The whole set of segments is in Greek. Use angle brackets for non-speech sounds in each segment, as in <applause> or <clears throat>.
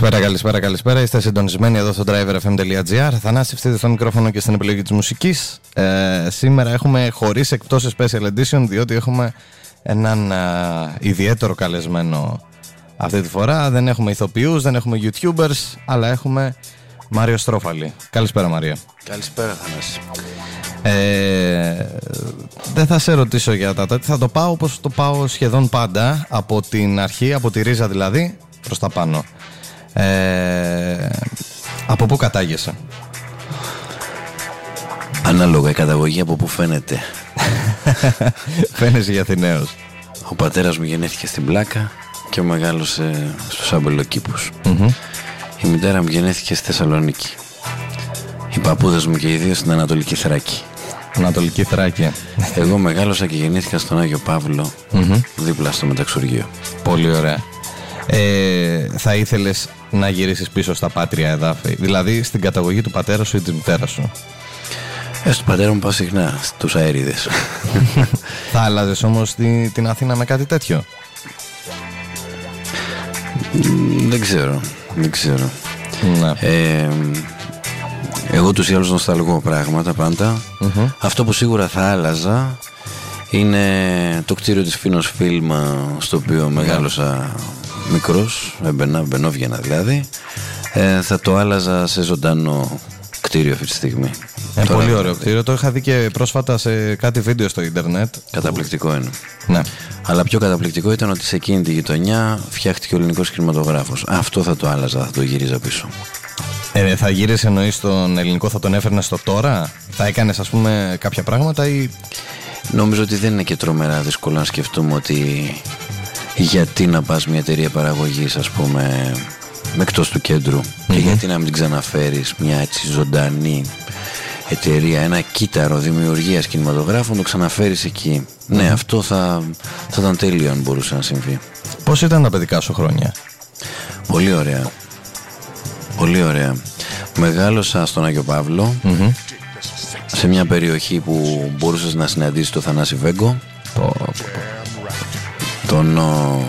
Καλησπέρα, καλησπέρα, καλησπέρα. Είστε συντονισμένοι εδώ στο driverfm.gr. Θανάσης ευθύτε στο μικρόφωνο και στην επιλογή της μουσικής. Ε, σήμερα έχουμε χωρίς εκτό special edition, διότι έχουμε έναν ε, ιδιαίτερο καλεσμένο αυτή τη φορά. Δεν έχουμε ηθοποιούς, δεν έχουμε youtubers, αλλά έχουμε Μάριο Στρόφαλη. Καλησπέρα, Μαρία. Καλησπέρα, Θανάση. Ε, δεν θα σε ρωτήσω για τα τέτοια. Θα το πάω όπως το πάω σχεδόν πάντα. Από την αρχή, από τη ρίζα δηλαδή, προς τα πάνω. Ε, από πού κατάγεσαι; Ανάλογα η καταγωγή από πού φαίνεται. <laughs> Φαίνεσαι για Αθηναίος. Ο πατέρας μου γεννήθηκε στην Πλάκα και μεγάλωσε στους αμπελοκηπους Η μητέρα μου γεννήθηκε στη Θεσσαλονίκη. Οι παππούδες μου και οι δύο στην Ανατολική Θράκη. Ανατολική Θράκη. Εγώ μεγάλωσα και γεννήθηκα στον Άγιο δίπλα στο μεταξουργείο. Πολύ ωραία. Ε, θα ήθελες να γυρίσεις πίσω στα πάτρια εδάφη, δηλαδή στην καταγωγή του πατέρα σου ή της μητέρας σου. Ε, στον πατέρα μου πάω συχνά, στους αέριδες. <laughs> θα άλλαζες όμως την, την Αθήνα με κάτι τέτοιο; Δεν ξέρω, δεν ξέρω. Ναι. Ε, εγώ τους ή άλλους νοσταλγώ πράγματα Αυτό που σίγουρα θα άλλαζα είναι το κτίριο της Φίνος Φίλμα στο οποίο μεγάλωσα μικρός, έμπαινα, μπαινόβγαινα δηλαδή. Ε, θα το άλλαζα σε ζωντανό κτίριο αυτή τη στιγμή. Ε, πολύ ωραίο κτίριο. Το είχα δει και πρόσφατα σε κάτι βίντεο στο ίντερνετ. Καταπληκτικό είναι. Ναι. Αλλά πιο καταπληκτικό ήταν ότι σε εκείνη τη γειτονιά φτιάχτηκε ο ελληνικός κινηματογράφος. Αυτό θα το άλλαζα, θα το γύριζα πίσω. Ε, θα γύρισε εννοείς τον ελληνικό, θα τον έφερνε στο τώρα, θα έκανες ας πούμε κάποια πράγματα ή. Νομίζω ότι δεν είναι και τρομερά δύσκολο να σκεφτούμε ότι γιατί να πας μια εταιρεία παραγωγής ας πούμε εκτός του κεντρου και γιατί να μην την ξαναφέρεις μια έτσι ζωντανή εταιρεία, ένα κύτταρο δημιουργίας κινηματογράφων το ξαναφέρεις Ναι, αυτό θα, θα ήταν τέλειο αν μπορούσε να συμβεί. Πώς ήταν τα παιδικά σου χρόνια; Πολύ ωραία. Πολύ ωραία. Μεγάλωσα στον Άγιο σε μια περιοχή που μπορούσες να συναντήσεις το Θανάση Βέγκο τον ο,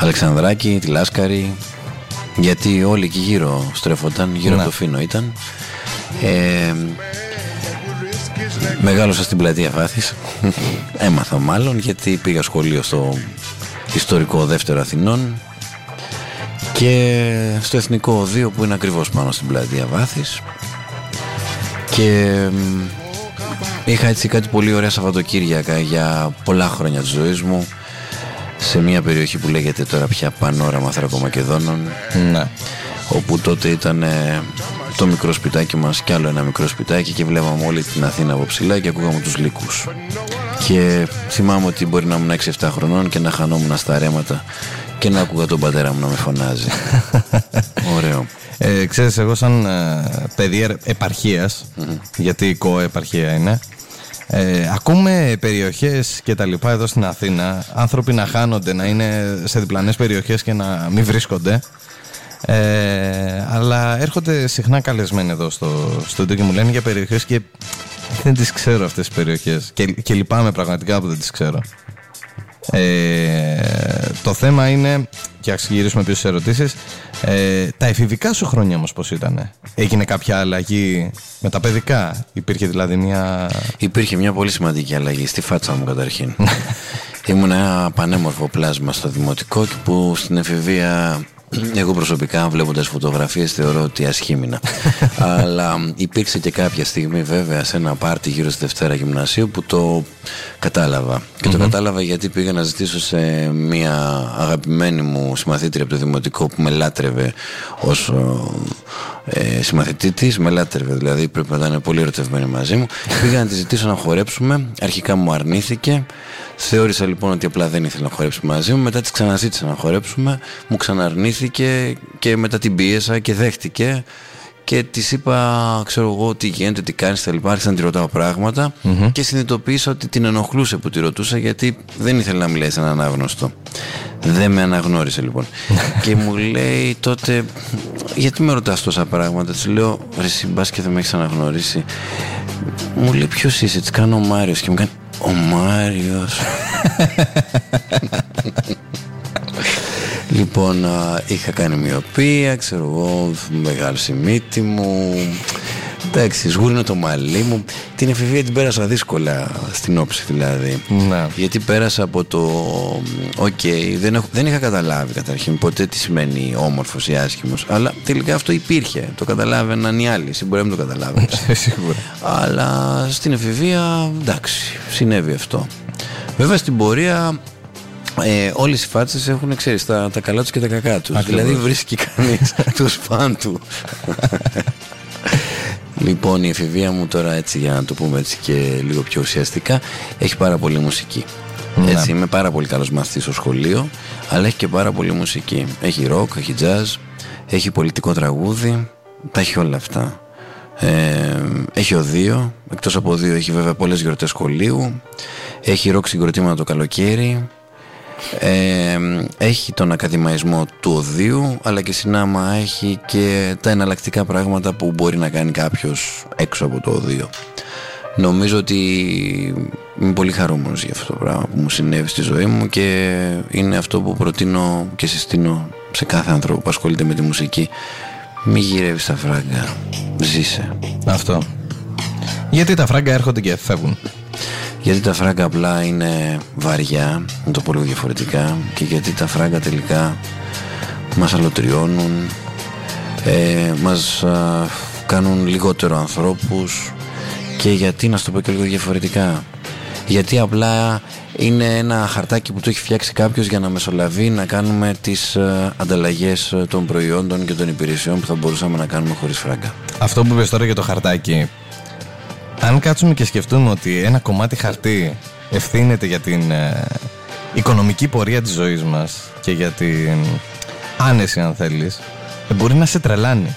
Αλεξανδράκη, τη Λάσκαρη γιατί όλοι εκεί γύρω στρέφονταν, γύρω από ναι. το Φίνο ήταν. Ε, Μεγάλωσα στην πλατεία Βάθης. <laughs> Έμαθα μάλλον γιατί πήγα σχολείο στο ιστορικό δεύτερο Αθηνών. Και στο Εθνικό Οδείο που είναι ακριβώς πάνω στην πλατεία Βάθης. Και είχα έτσι κάτι πολύ ωραία Σαββατοκύριακα για πολλά χρόνια της ζωής μου σε μια περιοχή που λέγεται τώρα πια Πανόραμα Θρακομακεδόνων ναι. όπου τότε ήταν το μικρό σπιτάκι μας και άλλο ένα μικρό σπιτάκι και βλέπαμε όλη την Αθήνα από ψηλά και ακούγαμε τους λύκους. Και θυμάμαι ότι μπορεί να ήμουν 6-7 χρονών και να χανόμουν στα ρέματα και να άκουγα τον πατέρα μου να με φωνάζει. <laughs> Ωραίο. Ε, ξέρεις εγώ σαν ε, παιδί επαρχίας γιατί η ΚΟ επαρχία είναι ε, ακούμε περιοχές και τα λοιπά εδώ στην Αθήνα. Άνθρωποι να χάνονται, να είναι σε διπλανές περιοχές και να μην βρίσκονται. Ε, αλλά έρχονται συχνά καλεσμένοι εδώ στο στούντιο και μου λένε για περιοχές και δεν τις ξέρω αυτές τις περιοχές. Και, και λυπάμαι πραγματικά που δεν τις ξέρω ε, το θέμα είναι, και ας γυρίσουμε πίσω σε ερωτήσεις, ε, τα εφηβικά σου χρόνια όμως πώς ήταν. Έγινε κάποια αλλαγή με τα παιδικά; Υπήρχε δηλαδή μια... Υπήρχε μια πολύ σημαντική αλλαγή στη φάτσα μου καταρχήν. <laughs> Ήμουν ένα πανέμορφο πλάσμα στο δημοτικό και που στην εφηβεία εγώ προσωπικά βλέποντας φωτογραφίες θεωρώ ότι ασχήμινα. <laughs> Αλλά υπήρξε και κάποια στιγμή βέβαια σε ένα πάρτι γύρω στη Δευτέρα Γυμνασίου που το κατάλαβα. Και το κατάλαβα γιατί πήγα να ζητήσω σε μια αγαπημένη μου συμμαθήτρια από το Δημοτικό που με λάτρευε ως ε, συμμαθητή τη, με λάτρευε δηλαδή πρέπει να ήταν πολύ ερωτευμένη μαζί μου. <laughs> Πήγα να τη ζητήσω να χορέψουμε. Αρχικά μου αρνήθηκε. Θεώρησα λοιπόν ότι απλά δεν ήθελε να χορέψει μαζί μου. Μετά τη ξαναζήτησα να χορέψουμε. Μου ξαναρνήθηκε και μετά την πίεσα και δέχτηκε. Και της είπα, ξέρω εγώ, τι γίνεται, τι κάνεις, τα λοιπά. Άρχισα να τη ρωτάω και συνειδητοποίησα ότι την ενοχλούσε που τη ρωτούσα γιατί δεν ήθελε να μιλάει σε έναν άγνωστο. Δεν με αναγνώρισε λοιπόν. <laughs> και μου λέει τότε, γιατί με ρωτάς τόσα πράγματα; Της λέω, ρε συμπάς και δεν με έχεις αναγνωρίσει. Μου λέει, ποιος είσαι, τη κάνω ο Μάριο και μου κάνει, ο Μάριος λοιπόν, είχα κάνει μυωπία, ξέρω εγώ, μεγάλο η μύτη μου. Εντάξει, σγούρινο το μαλλί μου. Την εφηβεία την πέρασα δύσκολα στην όψη δηλαδή. Ναι. Γιατί πέρασα από το. Οκ, δεν, δεν είχα καταλάβει καταρχήν ποτέ τι σημαίνει όμορφος ή άσχημος. Αλλά τελικά αυτό υπήρχε. Το καταλάβαιναν οι άλλοι. Εσύ μπορεί να μην το καταλάβεις. <laughs> Σίγουρα. Αλλά στην εφηβεία, εντάξει, συνέβη αυτό. Βέβαια στην πορεία ε, όλες οι φάτσες έχουν, ξέρεις, τα, τα καλά τους και τα κακά τους. Δηλαδή βρίσκει κανείς <laughs> τους φαν του. Λοιπόν, η εφηβεία μου τώρα έτσι για να το πούμε έτσι και λίγο πιο ουσιαστικά έχει πάρα πολύ μουσική. Ναι. Έτσι, είμαι πάρα πολύ καλός μαθητής στο σχολείο, αλλά έχει και πάρα πολύ μουσική. Έχει rock, έχει jazz, έχει πολιτικό τραγούδι, τα έχει όλα αυτά. Ε, έχει οδείο, εκτός από οδείο έχει βέβαια πολλές γιορτές σχολείου, έχει ροκ συγκροτήματα το καλοκαίρι, ε, έχει τον ακαδημαϊσμό του οδείου αλλά και συνάμα έχει και τα εναλλακτικά πράγματα που μπορεί να κάνει κάποιος έξω από το οδείο. Νομίζω ότι είμαι πολύ χαρούμενος για αυτό το πράγμα που μου συνέβη στη ζωή μου και είναι αυτό που προτείνω και συστήνω σε κάθε άνθρωπο που ασχολείται με τη μουσική. Μη γυρεύεις τα φράγκα ζήσε. Αυτό. Γιατί τα φράγκα έρχονται και φεύγουν γιατί τα φράγκα απλά είναι βαριά, να το πω λίγο διαφορετικά και γιατί τα φράγκα τελικά μας αλωτριώνουν, ε, μας κάνουν λιγότερο ανθρώπους και γιατί να στο πω και λίγο διαφορετικά γιατί απλά είναι ένα χαρτάκι που το έχει φτιάξει κάποιος για να μεσολαβεί να κάνουμε τις α, ανταλλαγές των προϊόντων και των υπηρεσιών που θα μπορούσαμε να κάνουμε χωρίς φράγκα. Αυτό που είπες τώρα για το χαρτάκι αν κάτσουμε και σκεφτούμε ότι ένα κομμάτι χαρτί ευθύνεται για την ε, οικονομική πορεία της ζωής μας και για την άνεση αν θέλεις ε, μπορεί να σε τρελάνει.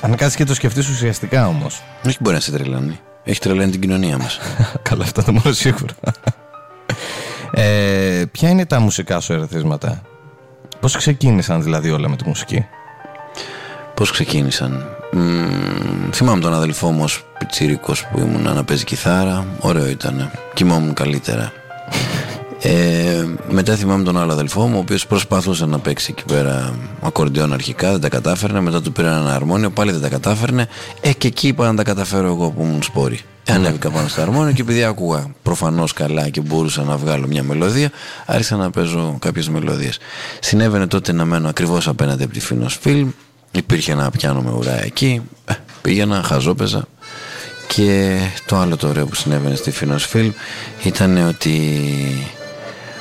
Αν κάτσεις και το σκεφτείς ουσιαστικά όμως. Όχι μπορεί να σε τρελάνει. Έχει τρελάνει την κοινωνία μας. <laughs> Καλά αυτό το μόνο σίγουρα ε, Ποια είναι τα μουσικά σου ερεθίσματα; Πώς ξεκίνησαν δηλαδή όλα με τη μουσική; Πώς ξεκίνησαν; Θυμάμαι τον αδελφό μου ως πιτσίρικος που ήμουν να παίζει κιθάρα Ωραίο ήταν, κοιμόμουν καλύτερα ε, μετά θυμάμαι τον άλλο αδελφό μου, ο οποίος προσπαθούσε να παίξει εκεί πέρα ακορντιόν αρχικά, δεν τα κατάφερνε. Μετά του πήραν ένα αρμόνιο, πάλι δεν τα κατάφερνε. Ε, και εκεί είπα να τα καταφέρω εγώ που ήμουν σπόρη. Ε, ανέβηκα πάνω στο αρμόνιο και επειδή άκουγα προφανώς καλά και μπορούσα να βγάλω μια μελωδία, άρχισα να παίζω κάποιες μελωδίες. Συνέβαινε τότε να μένω ακριβώς απέναντι από τη Φίνο Φιλμ. Υπήρχε ένα πιάνο με ουρά εκεί. Ε, πήγαινα, χαζόπαιζα. Και το άλλο το ωραίο που συνέβαινε στη Φίνος Φιλμ ήταν ότι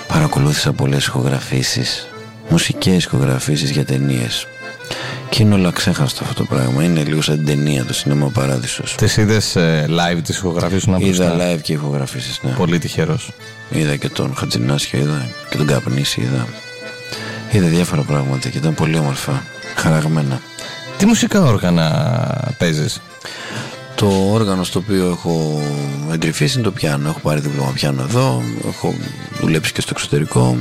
παρακολούθησα πολλές ηχογραφήσεις, μουσικές ηχογραφήσεις για ταινίες. Και είναι όλα ξέχαστο αυτό το πράγμα. Είναι λίγο σαν την ταινία το Σινέμα Παράδεισος. Τις είδες ε, live τις ηχογραφήσεις να Είδα live και ηχογραφήσεις, ναι. Πολύ τυχερός. Είδα και τον Χατζινάσιο, είδα και τον Καπνίση, είδα. Είδα διάφορα πράγματα και ήταν πολύ όμορφα χαραγμένα. Τι μουσικά όργανα παίζεις, Το όργανο στο οποίο έχω εντρυφήσει είναι το πιάνο. Έχω πάρει δίπλωμα πιάνο εδώ, έχω δουλέψει και στο εξωτερικό.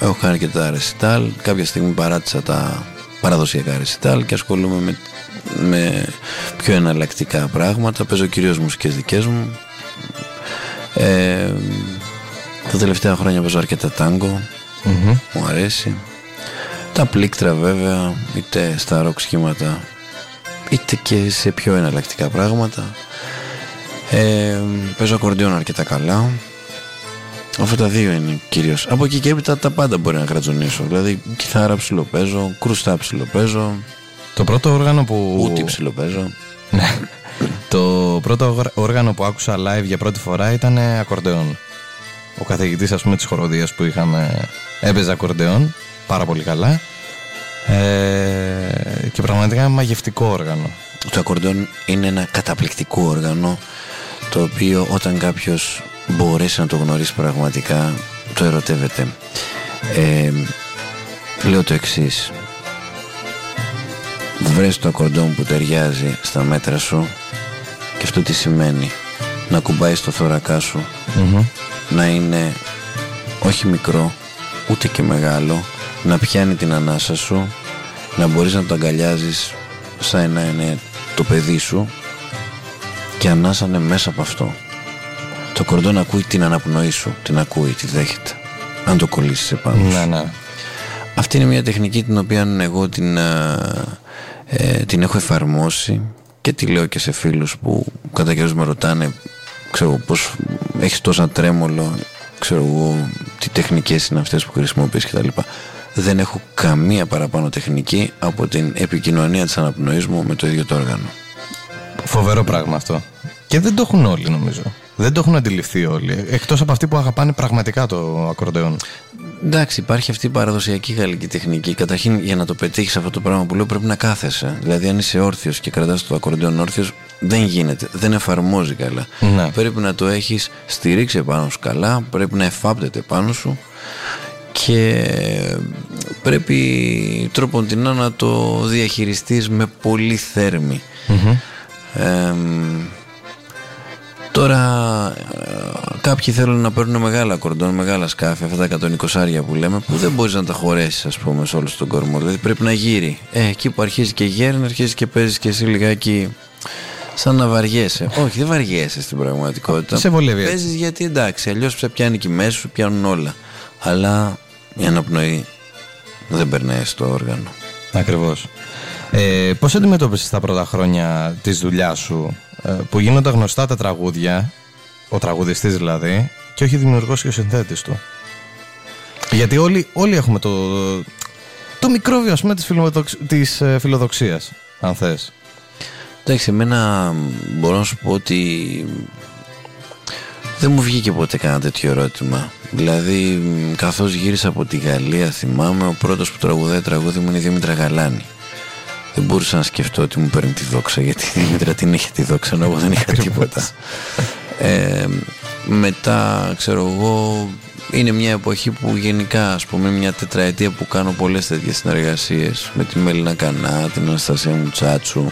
Έχω κάνει και τα ρεσιτάλ. Κάποια στιγμή παράτησα τα παραδοσιακά ρεσιτάλ και ασχολούμαι με, με πιο εναλλακτικά πράγματα. Παίζω κυρίως μουσικές δικές μου. Ε, τα τελευταία χρόνια παίζω αρκετά τάγκο. Μου αρέσει. Τα πλήκτρα βέβαια, είτε στα ροκ σχήματα, είτε και σε πιο εναλλακτικά πράγματα. Ε, παίζω ακορντιόν αρκετά καλά. Αυτά τα δύο είναι κυρίως. Από εκεί και έπειτα τα πάντα μπορεί να κρατζονίσω. Δηλαδή κιθάρα ψιλοπαίζω, κρουστά ψιλοπαίζω. Το πρώτο όργανο που... Ούτι ψιλοπαίζω. Ναι. το πρώτο όργανο που άκουσα live για πρώτη φορά ήταν ακορντεόν. Ο καθηγητής ας πούμε της χοροδίας που είχαμε έπαιζε ακορντεόν πάρα πολύ καλά ε, και πραγματικά μαγευτικό όργανο. Το ακορντεόν είναι ένα καταπληκτικό όργανο το οποίο όταν κάποιος μπορέσει να το γνωρίσει πραγματικά το ερωτεύεται. Ε, λέω το εξής. Βρες το ακορντεόν που ταιριάζει στα μέτρα σου και αυτό τι σημαίνει να κουμπάεις στο θώρακά σου να είναι όχι μικρό ούτε και μεγάλο να πιάνει την ανάσα σου, να μπορείς να το αγκαλιάζεις σαν να είναι το παιδί σου και ανάσανε μέσα από αυτό. Το κορδόν ακούει την αναπνοή σου, την ακούει, τη δέχεται. Αν το κολλήσεις επάνω Ναι, ναι. αυτή είναι μια τεχνική την οποία εγώ την, ε, την έχω εφαρμόσει και τη λέω και σε φίλους που κατά καιρούς με ρωτάνε ξέρω πως έχεις τόσα τρέμολο ξέρω εγώ τι τεχνικές είναι αυτές που χρησιμοποιείς κτλ δεν έχω καμία παραπάνω τεχνική από την επικοινωνία της αναπνοής μου με το ίδιο το όργανο Φοβερό πράγμα αυτό και δεν το έχουν όλοι νομίζω δεν το έχουν αντιληφθεί όλοι. Εκτός από αυτοί που αγαπάνε πραγματικά το ακορντεόν. Εντάξει, υπάρχει αυτή η παραδοσιακή γαλλική τεχνική. Καταρχήν, για να το πετύχεις αυτό το πράγμα που λέω, πρέπει να κάθεσαι. Δηλαδή, αν είσαι όρθιος και κρατάς το ακορντεόν όρθιος, δεν γίνεται. Δεν εφαρμόζει καλά. Ναι. Πρέπει να το έχεις στηρίξει επάνω σου καλά. Πρέπει να εφάπτεται πάνω σου. Και πρέπει τρόποντινά να το διαχειριστείς με πολύ θέρμη. Τώρα κάποιοι θέλουν να παίρνουν μεγάλα κορδόν, μεγάλα σκάφη, αυτά τα 120 που λέμε, που δεν μπορείς να τα χωρέσεις, ας πούμε, σε όλο τον κορμό. Δηλαδή πρέπει να γύρει. Ε, εκεί που αρχίζει και γέρνει, αρχίζει και παίζεις και εσύ λιγάκι σαν να βαριέσαι. Όχι, δεν βαριέσαι στην πραγματικότητα. Σε βολεύει. Παίζεις γιατί εντάξει, αλλιώς σε πιάνει και μέσα σου, πιάνουν όλα. Αλλά η αναπνοή δεν περνάει στο όργανο. Ακριβώς. Ε, Πώς αντιμετώπισες τα πρώτα χρόνια της δουλειάς σου ε, που γίνονταν γνωστά τα τραγούδια, ο τραγουδιστής δηλαδή, και όχι δημιουργός και ο συνθέτης του; Γιατί όλοι, όλοι έχουμε το, το μικρόβιο ας πούμε της, φιλοδοξ, της ε, φιλοδοξίας, αν θες. Εντάξει, εμένα μπορώ να σου πω ότι δεν μου βγήκε ποτέ κανένα τέτοιο ερώτημα. Δηλαδή, καθώς γύρισα από τη Γαλλία, θυμάμαι, ο πρώτος που τραγουδάει τραγούδι μου είναι η Δήμητρα Γαλάνη. Δεν μπορούσα να σκεφτώ ότι μου παίρνει τη δόξα γιατί η Δήμητρα την είχε τη δόξα ενώ εγώ δεν είχα τίποτα. Ε, μετά ξέρω εγώ είναι μια εποχή που γενικά ας πούμε μια τετραετία που κάνω πολλές τέτοιες συνεργασίες με τη Μέλινα Κανά, την Αναστασία Μουτσάτσου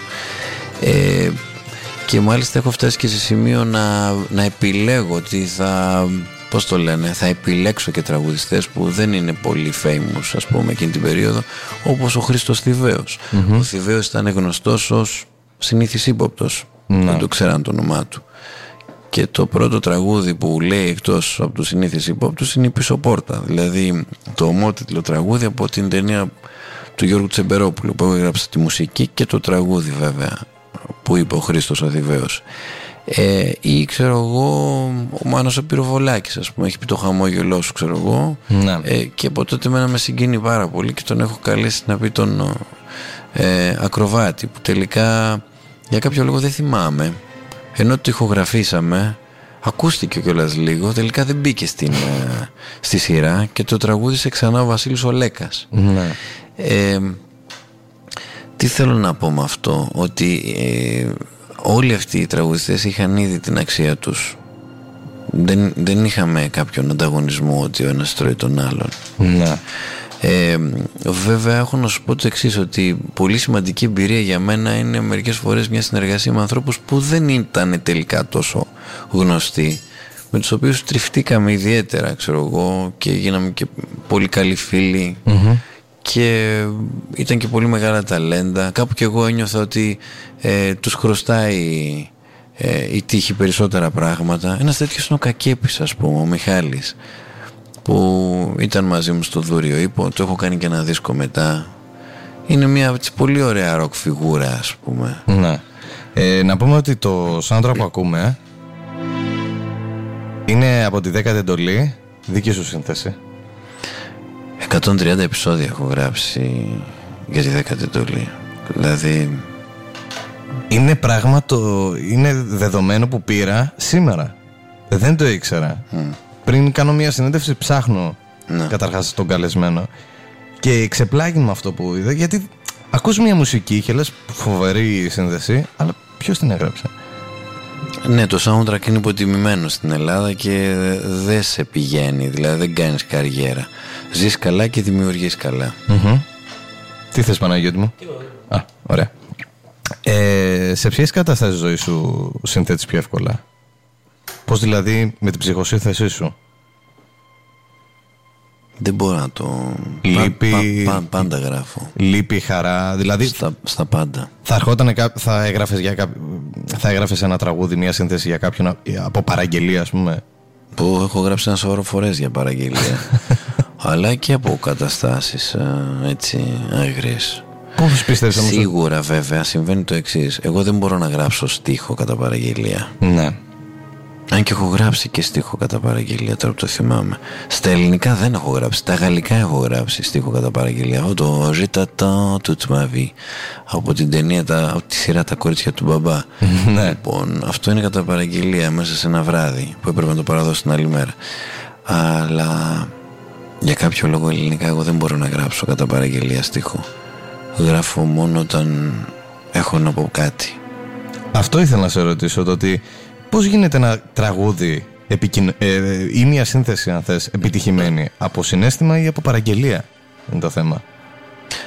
ε, και μάλιστα έχω φτάσει και σε σημείο να, να επιλέγω ότι θα πώς το λένε, θα επιλέξω και τραγουδιστές που δεν είναι πολύ famous ας πούμε εκείνη την περίοδο όπως ο Χρήστος Ο Θηβαίος ήταν γνωστός ως συνήθις ύποπτος, mm-hmm. δεν το ξέραν το όνομά του. Και το πρώτο τραγούδι που λέει εκτός από τους συνήθεις ύποπτους είναι η πίσω πόρτα. Δηλαδή το ομότιτλο τραγούδι από την ταινία του Γιώργου Τσεμπερόπουλου που έγραψε τη μουσική και το τραγούδι βέβαια που είπε ο Χρήστος ο Θηβαίος ε, ή ξέρω εγώ ο Μάνος ο Πυροβολάκης ας πούμε έχει πει το χαμόγελό σου ξέρω εγώ ναι. ε, και από τότε εμένα με συγκίνει πάρα πολύ και τον έχω καλέσει να πει τον ε, Ακροβάτη που τελικά για κάποιο λόγο δεν θυμάμαι ενώ το ηχογραφήσαμε ακούστηκε κιόλας λίγο τελικά δεν μπήκε στην, ε, στη σειρά και το τραγούδισε ξανά ο Βασίλης Ολέκας ναι. Ε, τι θέλω να πω με αυτό ότι ε, όλοι αυτοί οι τραγουδιστές είχαν ήδη την αξία τους. Δεν, δεν είχαμε κάποιον ανταγωνισμό ότι ο ένας τρώει τον άλλον. Ναι. ε, βέβαια έχω να σου πω το εξής ότι πολύ σημαντική εμπειρία για μένα είναι μερικές φορές μια συνεργασία με ανθρώπους που δεν ήταν τελικά τόσο γνωστοί με τους οποίους τριφτήκαμε ιδιαίτερα ξέρω εγώ και γίναμε και πολύ καλοί και ήταν και πολύ μεγάλα ταλέντα. Κάπου και εγώ ένιωθα ότι ε, τους χρωστάει ε, η τύχη περισσότερα πράγματα. Ένας τέτοιος είναι ο Κακέπης ας πούμε, ο Μιχάλης που ήταν μαζί μου στο Δούριο Ήπο, το έχω κάνει και ένα δίσκο μετά. Είναι μια πολύ ωραία ροκ φιγούρα ας πούμε. Ναι. Ε, να πούμε ότι το soundtrack που ακούμε είναι από τη 10η εντολή, δική σου σύνθεση. 130 επεισόδια έχω γράψει για τη δέκατη εντολή. Δηλαδή. Είναι πράγμα το. είναι δεδομένο που πήρα σήμερα. Δεν το ήξερα. Πριν κάνω μια συνέντευξη, ψάχνω ναι. καταρχάς τον καλεσμένο. Και ξεπλάγει με αυτό που είδα, γιατί ακούς μια μουσική και λες φοβερή σύνδεση, αλλά ποιος την έγραψε; Ναι, το soundtrack είναι υποτιμημένο στην Ελλάδα και δεν σε πηγαίνει, δηλαδή δεν κάνεις καριέρα. Ζεις καλά και δημιουργείς καλά. Mm-hmm. Τι θες, Παναγιώτη μου; Α, ωραία. Ε, σε ποιες καταστάσεις ζωής σου συνθέτεις πιο εύκολα, Πώς δηλαδή με την ψυχοσύνθεσή σου; Δεν μπορώ να το. Λύπη. Πα, πα, πάντα γράφω. Λύπη, χαρά. Δηλαδή. Στα, στα πάντα. Θα ερχόταν. Θα έγραφες για θα έγραφες ένα τραγούδι, μια σύνθεση για κάποιον από παραγγελία, ας πούμε; Που έχω γράψει ένα σωρό φορές για παραγγελία. <laughs> αλλά και από καταστάσεις έτσι αγριές. Πώς πιστεύεις όμως Σίγουρα βέβαια συμβαίνει το εξής. Εγώ δεν μπορώ να γράψω στίχο κατά παραγγελία. Ναι. Αν και έχω γράψει και στίχο κατά παραγγελία, τώρα που το θυμάμαι. Στα ελληνικά δεν έχω γράψει. Στα γαλλικά έχω γράψει στίχο κατά παραγγελία. Εγώ το ζήτατα του τσμαβί. Από την ταινία, τα, από τη σειρά Τα κορίτσια του μπαμπά. ναι. Λοιπόν, αυτό είναι κατά παραγγελία μέσα σε ένα βράδυ που έπρεπε να το παραδώσω την άλλη μέρα. Αλλά για κάποιο λόγο ελληνικά εγώ δεν μπορώ να γράψω κατά παραγγελία στίχο. Γράφω μόνο όταν έχω να πω κάτι. Αυτό ήθελα να σε ρωτήσω, το ότι πώς γίνεται ένα τραγούδι επικοιν... ε, ή μια σύνθεση, αν θες, επιτυχημένη από συνέστημα ή από παραγγελία, είναι το θέμα;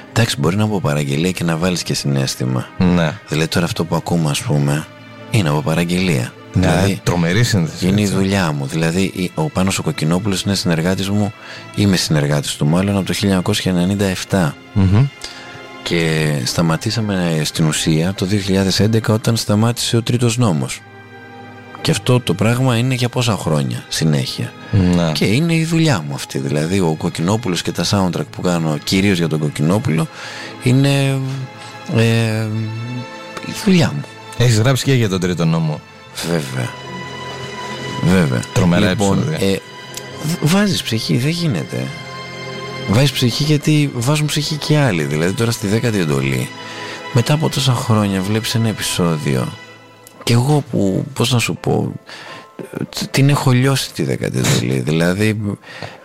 Εντάξει, μπορεί να από παραγγελία και να βάλεις και συνέστημα. Ναι. Δηλαδή τώρα αυτό που ακούμε, ας πούμε, είναι από παραγγελία. Ναι, δηλαδή, τρομερή σύνθεση. είναι η έτσι. δουλειά μου. Δηλαδή, η- ο Πάνος ο Κοκκινόπουλος είναι συνεργάτης μου, είμαι συνεργάτης του μάλλον από το 1997. Μμμ. Και σταματήσαμε στην ουσία το 2011 όταν σταμάτησε ο τρίτος νόμος. Και αυτό το πράγμα είναι για πόσα χρόνια συνέχεια. Ναι. Και είναι η δουλειά μου αυτή. Δηλαδή ο Κοκκινόπουλος και τα soundtrack που κάνω κυρίως για τον Κοκκινόπουλο είναι ε, η δουλειά μου. Έχεις γράψει και για τον τρίτο νόμο. Βέβαια. Βέβαια. Τρομερά λοιπόν, επεισόδια. ε, β- βάζεις ψυχή, δεν γίνεται. Βάζεις ψυχή γιατί βάζουν ψυχή και άλλοι. Δηλαδή τώρα στη δέκατη εντολή, μετά από τόσα χρόνια βλέπεις ένα επεισόδιο και εγώ που, πώς να σου πω, ε, την έχω λιώσει τη δέκατη εντολή. δηλαδή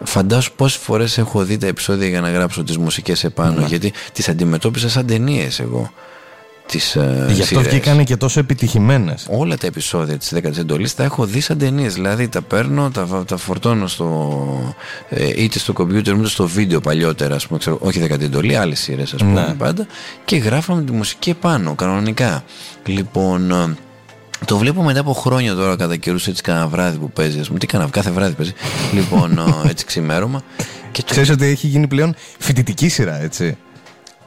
φαντάσου πόσες φορές έχω δει τα επεισόδια για να γράψω τις μουσικές επάνω Ναι. γιατί τις αντιμετώπισα σαν ταινίες εγώ. Τις, ε, Γι' αυτό σειρές βγήκαν και τόσο επιτυχημένες. όλα τα επεισόδια της 10ης εντολής τα έχω δει σαν ταινίες δηλαδή τα παίρνω, τα, τα φορτώνω στο, ε, είτε στο κομπιούτερ είτε στο βίντεο παλιότερα ας πούμε, ξέρω, όχι 10η εντολής, άλλες σειρές ας πούμε Ναι. πάντα και γράφαμε τη μουσική επάνω κανονικά λοιπόν ε, το βλέπω μετά από χρόνια τώρα κατά καιρούς έτσι κανένα βράδυ που παίζει ας πούμε, τι κάνα, κάθε βράδυ παίζει <laughs> λοιπόν ε, έτσι ξημέρωμα και το Ξέρεις ότι έχει γίνει πλέον φοιτητική σειρά, έτσι;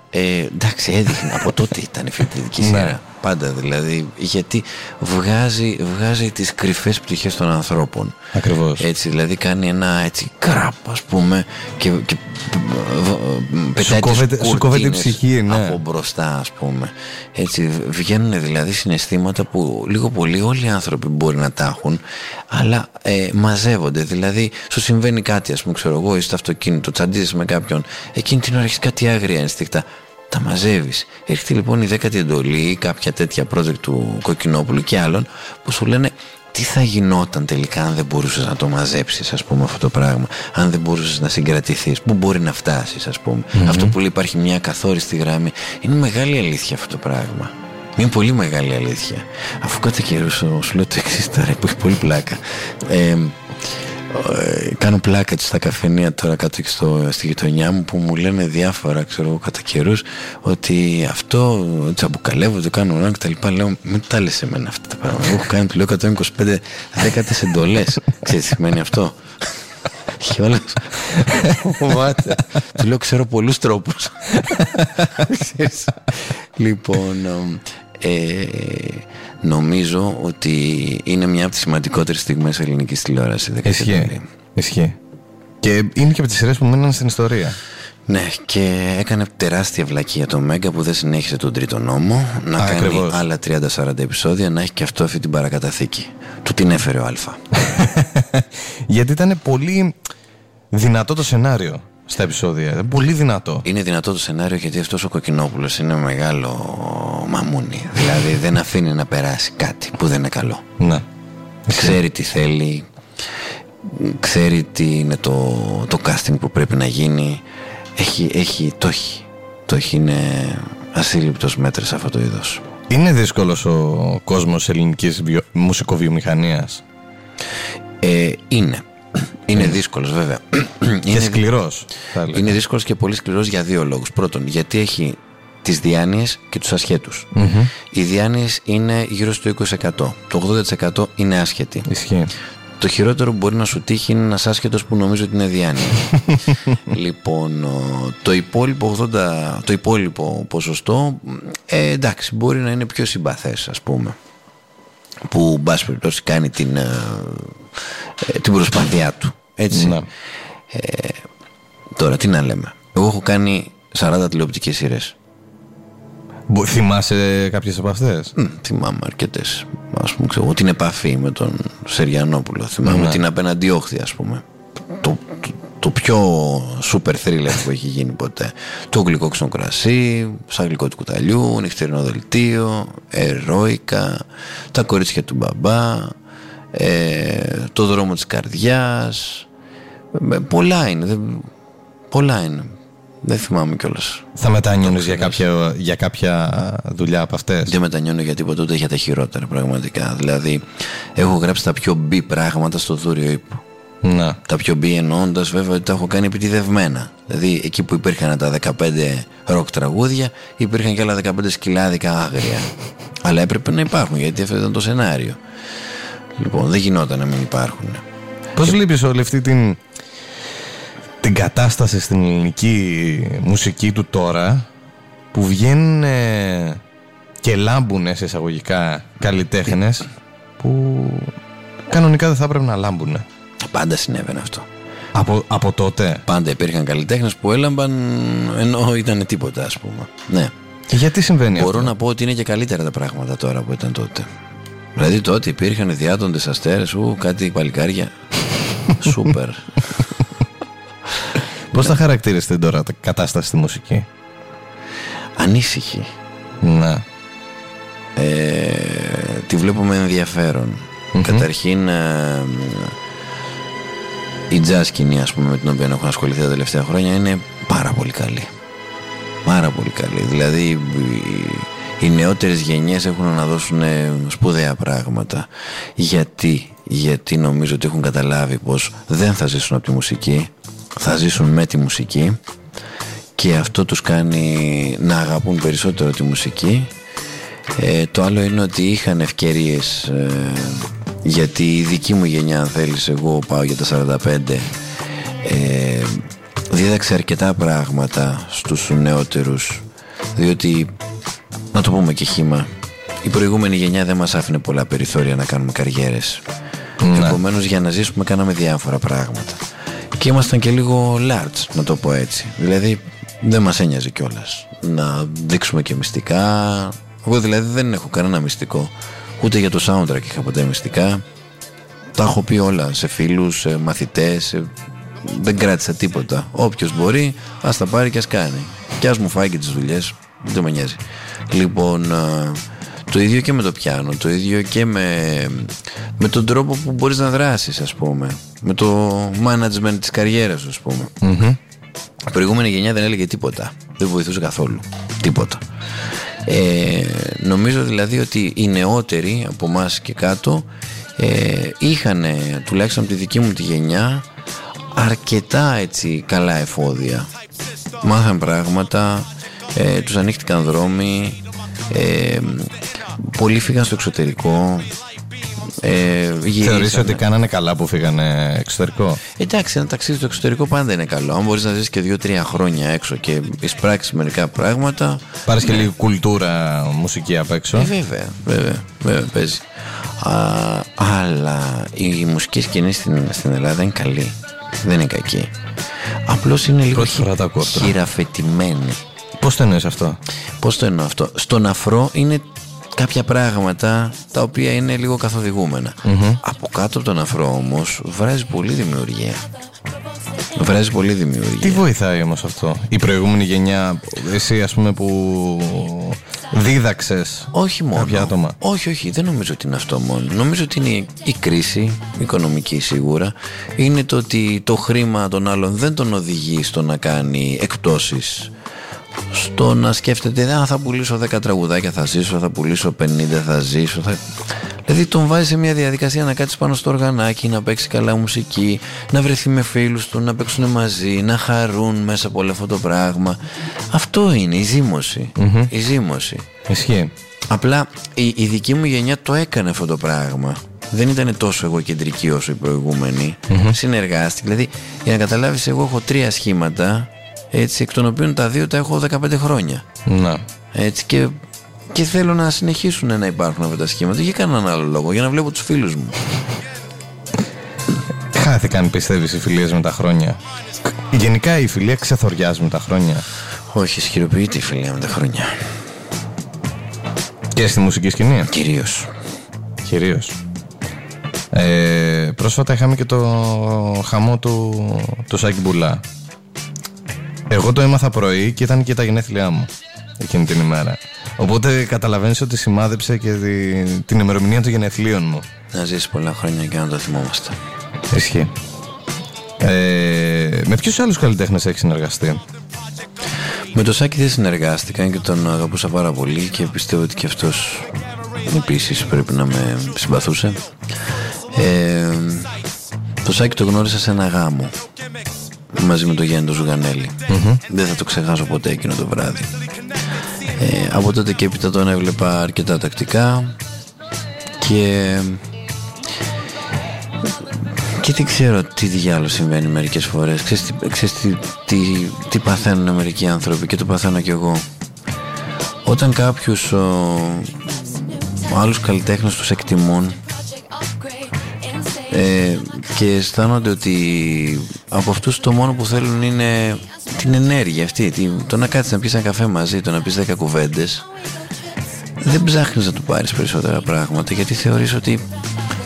ε, εντάξει, έδειχνε. Από τότε ήταν η φοιτητική Ναι. σειρά. Πάντα δηλαδή. Γιατί βγάζει, βγάζει τις κρυφές πτυχές των ανθρώπων. Ακριβώς. Έτσι, δηλαδή κάνει ένα έτσι κραπ, ας πούμε, και, και πετάει τις κόβεται- σου κόβεται η κουρτίνες ψυχή, ναι. από μπροστά, ας πούμε. Έτσι, βγαίνουν δηλαδή συναισθήματα που λίγο πολύ όλοι οι άνθρωποι μπορεί να τα έχουν, αλλά ε, μαζεύονται. Δηλαδή, σου συμβαίνει κάτι, ας πούμε, ξέρω εγώ, είσαι στο αυτοκίνητο, τσαντίζεσαι με κάποιον, εκείνη την ώρα έχεις κάτι άγρια ένστικτα. Τα μαζεύεις. Έρχεται λοιπόν η δέκατη εντολή ή κάποια τέτοια project του Κοκκινόπουλου και άλλων που σου λένε τι θα γινόταν τελικά αν δεν μπορούσες να το μαζέψεις ας πούμε αυτό το πράγμα; Αν δεν μπορούσες να συγκρατηθείς; Πού μπορεί να φτάσεις ας πουμε αυτό που λέει υπάρχει μια καθόριστη γραμμή είναι μεγάλη αλήθεια αυτό το πράγμα. Είναι πολύ μεγάλη αλήθεια. Αφού κατά καιρού σου σου λέω το εξής τώρα που έχει πολύ πλάκα. Ε, ε, κάνω πλάκα στα καφενεία τώρα κάτω και στο, στη γειτονιά μου που μου λένε διάφορα ξέρω εγώ κατά καιρούς ότι αυτό τσαμπουκαλεύω το κάνω ένα και τα λοιπά. Λέω μην τα λες εμένα αυτά τα πράγματα. Εγώ έχω κάνει του λέω 125 δέκατες εντολές ξέρεις τι σημαίνει αυτό; Και όλες What? του λέω ξέρω πολλούς τρόπους Ξέρεις. λοιπόν ε, νομίζω ότι είναι μια από τις σημαντικότερες στιγμές ελληνικής τηλεόρασης δεκαετία Ισχύει. εντολή. Ισχύει. Και είναι και από τις σειρές που μείναν στην ιστορία. Ναι, και έκανε τεράστια βλακεία το Μέγκα που δεν συνέχισε τον τρίτο νόμο να Α, κάνει ακριβώς. άλλα 30-40 επεισόδια, να έχει και αυτό αυτή την παρακαταθήκη. Του την έφερε ο Αλφα. <laughs> Γιατί ήταν πολύ δυνατό το σενάριο στα επεισόδια. Ήταν πολύ δυνατό. Είναι δυνατό το σενάριο γιατί αυτός ο Κοκκινόπουλος είναι μεγάλο μαμούνι. Δηλαδή δεν αφήνει να περάσει κάτι που δεν είναι καλό. Ναι. Ξέρει τι θέλει, ξέρει τι είναι το, το casting που πρέπει να γίνει. Έχει, έχει, το έχει. Το έχει, είναι ασύλληπτος μέτρης αυτό το είδος. Είναι δύσκολος ο κόσμος ελληνικής βιο... μουσικοβιομηχανίας; Ε, είναι. Είναι δύσκολος βέβαια. <clears throat> Και είναι, σκληρός, θα έλεγα. είναι δύσκολος και πολύ σκληρός για δύο λόγους. Πρώτον, γιατί έχει τις διάνοιες και τους ασχέτους. Οι διάνοιες είναι γύρω στο 20%. Το 80% είναι άσχετοι. Ισχύει. Το χειρότερο που μπορεί να σου τύχει είναι ένας άσχετος που νομίζω ότι είναι διάνοια. <laughs> λοιπόν, ο- το υπόλοιπο, 80, το υπόλοιπο ποσοστό, ε, εντάξει, μπορεί να είναι πιο συμπαθές, ας πούμε. Που, μπας περιπτώσει, κάνει την, ε, ε, την προσπάθειά του. Έτσι. Ναι. Τώρα, τι να λέμε. Εγώ έχω κάνει 40 τηλεοπτικές σειρές. Θυμάσαι κάποιες από αυτές; θυμάμαι αρκετές. Α πούμε, ξέρω, την επαφή με τον Σεριανόπουλο. Θυμάμαι ναι. την απέναντι όχθη, ας πούμε. Το, το, πιο super thriller που έχει γίνει ποτέ. Το γλυκό κρασί, σαν γλυκό του κουταλιού, νυχτερινό δελτίο, ερώικα, τα κορίτσια του μπαμπά, ε, το δρόμο της καρδιάς. Ε, πολλά είναι. Πολλά είναι. Δεν θυμάμαι κιόλας. Θα μετανιώνεις για κάποια, για κάποια δουλειά από αυτές; Δεν μετανιώνω για τίποτα, ούτε για τα χειρότερα πραγματικά. Δηλαδή, έχω γράψει τα πιο μπει πράγματα στο δούριο ύπο. Να. Τα πιο μπει εννοώντας βέβαια ότι τα έχω κάνει επιτιδευμένα. Δηλαδή, εκεί που υπήρχαν τα 15 ροκ τραγούδια, υπήρχαν και άλλα 15 σκυλάδικα άγρια. <laughs> Αλλά έπρεπε να υπάρχουν γιατί αυτό ήταν το σενάριο. Λοιπόν, δεν γινόταν να μην υπάρχουν. Πώς και... βλέπεις όλη αυτή την την κατάσταση στην ελληνική μουσική του τώρα που βγαίνουν και λάμπουν σε εισαγωγικά καλλιτέχνες που κανονικά δεν θα έπρεπε να λάμπουν. Πάντα συνέβαινε αυτό. Από, από τότε. Πάντα υπήρχαν καλλιτέχνες που έλαμπαν ενώ ήταν τίποτα, ας πούμε. Ναι. Γιατί συμβαίνει Μπορώ αυτό; να πω ότι είναι και καλύτερα τα πράγματα τώρα που ήταν τότε. Δηλαδή τότε υπήρχαν διάτοντες αστέρες, ου, κάτι παλικάρια. <laughs> Σούπερ. Πώς θα χαρακτηρίσετε τώρα την κατάσταση στη μουσική, Ανήσυχη. Ναι. Ε, τη βλέπουμε ενδιαφέρον. Καταρχήν ε, η jazz σκηνή ας πούμε με την οποία έχω ασχοληθεί τα τελευταία χρόνια είναι πάρα πολύ καλή. Πάρα πολύ καλή. Δηλαδή οι νεότερες γενιές έχουν να δώσουν σπουδαία πράγματα. Γιατί, γιατί νομίζω ότι έχουν καταλάβει πως δεν θα ζήσουν από τη μουσική θα ζήσουν με τη μουσική και αυτό τους κάνει να αγαπούν περισσότερο τη μουσική ε, το άλλο είναι ότι είχαν ευκαιρίες ε, γιατί η δική μου γενιά αν θέλεις εγώ πάω για τα 45 ε, δίδαξε αρκετά πράγματα στους νεότερους διότι να το πούμε και χήμα η προηγούμενη γενιά δεν μας άφηνε πολλά περιθώρια να κάνουμε καριέρες ναι. Επομένως για να ζήσουμε κάναμε διάφορα πράγματα και ήμασταν και λίγο large, να το πω έτσι. Δηλαδή δεν μας ένοιαζε κιόλας να δείξουμε και μυστικά. Εγώ δηλαδή δεν έχω κανένα μυστικό. Ούτε για το soundtrack είχα ποτέ μυστικά. Τα έχω πει όλα σε φίλους, σε μαθητές, δεν κράτησα τίποτα. Όποιος μπορεί, ας τα πάρει και ας κάνει. Και ας μου φάει και τις δουλειές, δεν με νοιάζει. Λοιπόν, το ίδιο και με το πιάνο, το ίδιο και με, με τον τρόπο που μπορείς να δράσεις ας πούμε. Με το management της καριέρας σου ας πούμε. Η προηγούμενη γενιά δεν έλεγε τίποτα. Δεν βοηθούσε καθόλου. Τίποτα. Ε, νομίζω δηλαδή ότι οι νεότεροι από εμάς και κάτω ε, είχαν τουλάχιστον από τη δική μου τη γενιά αρκετά έτσι καλά εφόδια. Μάθαν πράγματα, ε, τους ανοίχτηκαν δρόμοι, ε, πολλοί φύγαν στο εξωτερικό. Ε, Θεωρείς ότι κάνανε καλά που φύγανε εξωτερικό; Εντάξει, ένα ταξίδι στο εξωτερικό πάντα είναι καλό. Αν μπορείς να ζήσει και δύο-τρία χρόνια έξω και εισπράξεις μερικά πράγματα. Πάρεις και ναι. λίγη κουλτούρα μουσική απ' έξω. Ε, βέβαια, βέβαια, βέβαια παίζει. Α, αλλά η μουσική σκηνή στην, στην Ελλάδα είναι καλή. Δεν είναι κακή. Απλώς είναι λίγο χει, χειραφετημένη. Πώς το εννοείς αυτό, Πώς το εννοώ αυτό; Στον αφρό είναι κάποια πράγματα τα οποία είναι λίγο Από κάτω από τον αφρό όμως βράζει πολύ δημιουργία. Βράζει πολύ δημιουργία. Τι βοηθάει όμως αυτό, η προηγούμενη γενιά, εσύ ας πούμε που δίδαξες όχι μόνο, κάποια άτομα; Όχι, όχι, δεν νομίζω ότι είναι αυτό μόνο. Νομίζω ότι είναι η κρίση, οικονομική σίγουρα. Είναι το ότι το χρήμα των άλλων δεν τον οδηγεί στο να κάνει εκπτώσεις στο να σκέφτεται αν θα πουλήσω 10 τραγουδάκια θα ζήσω, θα πουλήσω 50 θα ζήσω θα... Δηλαδή τον βάζει σε μια διαδικασία να κάτσει πάνω στο οργανάκι, να παίξει καλά μουσική, να βρεθεί με φίλους του, να παίξουν μαζί, να χαρούν μέσα από όλο αυτό το πράγμα. Αυτό είναι η ζήμωση. Η ζήμωση. Ισχύει. Απλά η, η δική μου γενιά το έκανε αυτό το πράγμα. Δεν ήταν τόσο εγωκεντρική όσο η προηγούμενη. Mm-hmm. Συνεργάστηκε. Δηλαδή, για να καταλάβεις, εγώ έχω τρία σχήματα έτσι, εκ των οποίων τα δύο τα έχω 15 χρόνια. Να. Έτσι, και, και θέλω να συνεχίσουν να υπάρχουν αυτά τα σχήματα για κανέναν άλλο λόγο, για να βλέπω τους φίλους μου. χάθηκαν πιστεύεις οι φιλίες με τα χρόνια. Γενικά η φιλία ξεθοριάζει με τα χρόνια. Όχι, ισχυροποιείται η φιλία με τα χρόνια. Και στη μουσική σκηνή; Κυρίως. Κυρίως. Ε, πρόσφατα είχαμε και το χαμό του, του Σάκη Μπουλά. Εγώ το έμαθα πρωί και ήταν και τα γενέθλιά μου εκείνη την ημέρα. Οπότε καταλαβαίνεις ότι σημάδεψε και τη, την ημερομηνία των γενεθλίων μου. Να ζήσει πολλά χρόνια και να το θυμόμαστε. Ισχύει. Ε, με ποιους άλλους καλλιτέχνες έχεις συνεργαστεί; Με το Σάκη δεν συνεργάστηκα και τον αγαπούσα πάρα πολύ και πιστεύω ότι και αυτός επίσης πρέπει να με συμπαθούσε. Ε, το Σάκη το γνώρισα σε ένα γάμο μαζί με τον Γιάννη τον ζουγανελη Δεν θα το ξεχάσω ποτέ εκείνο το βράδυ. Ε, από τότε και έπειτα τον έβλεπα αρκετά τακτικά. Και και δεν ξέρω τι διάλογο συμβαίνει μερικές φορές. Ξέρεις, ξέρεις τι, τι, τι παθαίνουν μερικοί άνθρωποι και το παθαίνω κι εγώ. Όταν κάποιους ο, ο άλλους καλλιτέχνες τους εκτιμούν ε, και αισθάνονται ότι από αυτούς το μόνο που θέλουν είναι την ενέργεια αυτή το να κάτσεις να πεις ένα καφέ μαζί το να πεις 10 κουβέντες δεν ψάχνεις να του πάρεις περισσότερα πράγματα γιατί θεωρείς ότι